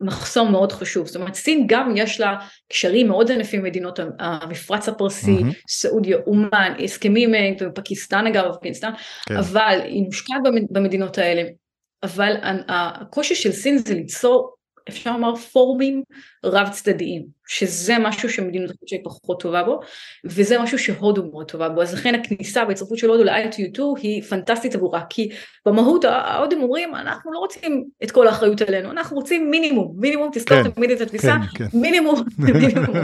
מחסום מאוד חשוב, זאת אומרת סין גם יש לה קשרים מאוד ענפים עם מדינות המפרץ הפרסי, mm-hmm. סעודיה, אומן, הסכמים עם פקיסטן אגב, אפגניסטן, כן. אבל היא מושקעת במדינות האלה, אבל הקושי של סין זה ליצור אפשר לומר פורומים רב צדדיים, שזה משהו שמדינות החוץ פחות טובה בו, וזה משהו שהודו מאוד טובה בו, אז לכן הכניסה וההצטרפות של הודו ל-ITU2 היא פנטסטית עבורה, כי במהות ההודים אומרים אנחנו לא רוצים את כל האחריות עלינו, אנחנו רוצים מינימום, מינימום, תזכור כן, תמיד את התפיסה, כן, כן. מינימום, מינימום,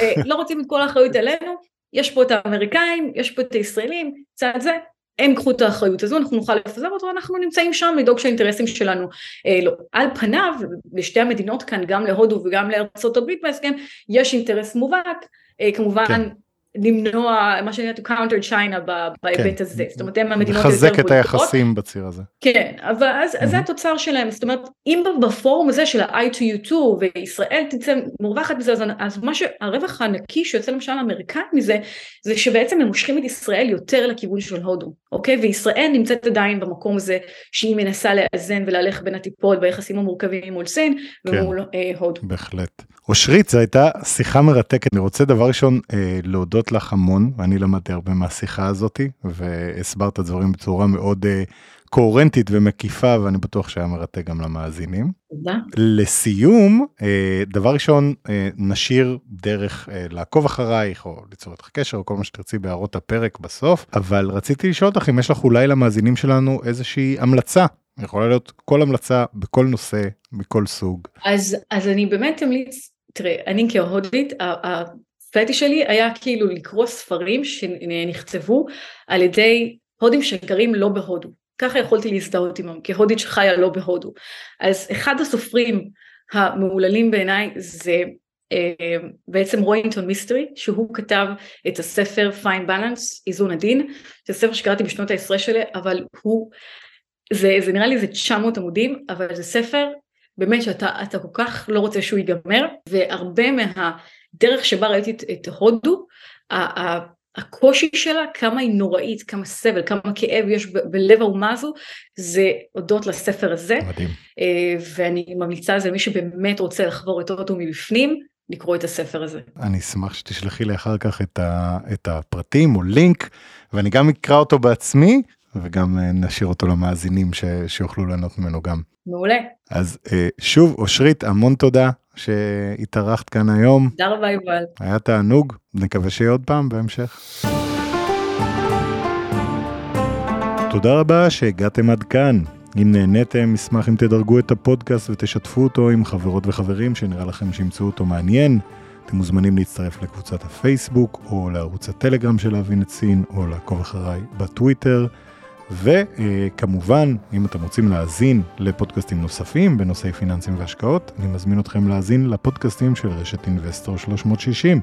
אה, לא רוצים את כל האחריות עלינו, יש פה את האמריקאים, יש פה את הישראלים, צד זה, הם קחו את האחריות הזו, אנחנו נוכל לפזר אותו, אנחנו נמצאים שם לדאוג שהאינטרסים שלנו אה, לא. על פניו, לשתי המדינות כאן, גם להודו וגם לארצות הברית בהסכם, יש אינטרס מובהק, אה, כמובן כן. למנוע מה שנקרא to counter China בהיבט כן. הזה, זאת אומרת הם המדינות יותר לחזק את היחסים בציר הזה. כן, אבל אז. זה התוצר שלהם, זאת אומרת אם בפורום הזה של ה-I2U2 וישראל תצא מורווחת מזה, אז, אז מה שהרווח הנקי שיוצא למשל האמריקאי מזה, זה שבעצם הם מושכים את ישראל יותר לכיוון של הודו, אוקיי? וישראל נמצאת עדיין במקום הזה שהיא מנסה לאזן ולהלך בין הטיפות ביחסים המורכבים מול סין ומול כן, אה, הודו. בהחלט. אושרית, זו הייתה שיחה מרתקת. אני רוצה דבר ראשון אה, להודות לך המון, ואני למדתי הרבה מהשיחה הזאתי, והסברת דברים בצורה מאוד אה, קוהרנטית ומקיפה, ואני בטוח שהיה מרתק גם למאזינים. תודה. לסיום, אה, דבר ראשון, אה, נשאיר דרך אה, לעקוב אחרייך, או ליצור איתך קשר, או כל מה שתרצי בהערות הפרק בסוף, אבל רציתי לשאול אותך אם יש לך אולי למאזינים שלנו איזושהי המלצה יכולה להיות כל המלצה בכל נושא, מכל סוג. אז, אז אני באמת אמליץ תראה, אני כהודית, הפטי שלי היה כאילו לקרוא ספרים שנכתבו על ידי הודים שגרים לא בהודו. ככה יכולתי להזדהות עמם, כהודית שחיה לא בהודו. אז אחד הסופרים המהוללים בעיניי זה אה, בעצם רוינטון מיסטרי, שהוא כתב את הספר פיין בלנס, איזון הדין, זה ספר שקראתי בשנות העשרה שלי, אבל הוא, זה, זה נראה לי זה 900 עמודים, אבל זה ספר באמת שאתה כל כך לא רוצה שהוא ייגמר, והרבה מהדרך שבה ראיתי את, את הודו, הקושי שלה, כמה היא נוראית, כמה סבל, כמה כאב יש בלב האומה הזו, זה הודות לספר הזה. מדהים. אה, ואני ממליצה על זה למי שבאמת רוצה לחבור את הודו מבפנים, לקרוא את הספר הזה. אני אשמח שתשלחי לי אחר כך את, ה, את הפרטים או לינק, ואני גם אקרא אותו בעצמי, וגם אה, נשאיר אותו למאזינים ש, שיוכלו לענות ממנו גם. מעולה. אז אה, שוב, אושרית, המון תודה שהתארחת כאן היום. תודה רבה, יובל. היה תענוג, נקווה שיהיה עוד פעם בהמשך. תודה רבה שהגעתם עד כאן. אם נהניתם, אשמח אם תדרגו את הפודקאסט ותשתפו אותו עם חברות וחברים שנראה לכם שימצאו אותו מעניין. אתם מוזמנים להצטרף לקבוצת הפייסבוק או לערוץ הטלגרם של להבין את סין או לעקוב אחריי בטוויטר. וכמובן, אם אתם רוצים להאזין לפודקאסטים נוספים בנושאי פיננסים והשקעות, אני מזמין אתכם להאזין לפודקאסטים של רשת אינבסטור 360.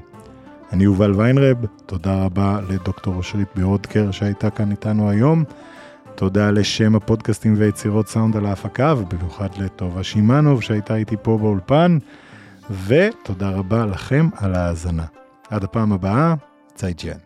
אני יובל ויינרב, תודה רבה לדוקטור אושרית ביורדקר שהייתה כאן איתנו היום. תודה לשם הפודקאסטים ויצירות סאונד על ההפקה, ובמיוחד לטובה שמאנוב שהייתה איתי פה באולפן, ותודה רבה לכם על ההאזנה. עד הפעם הבאה, 再见.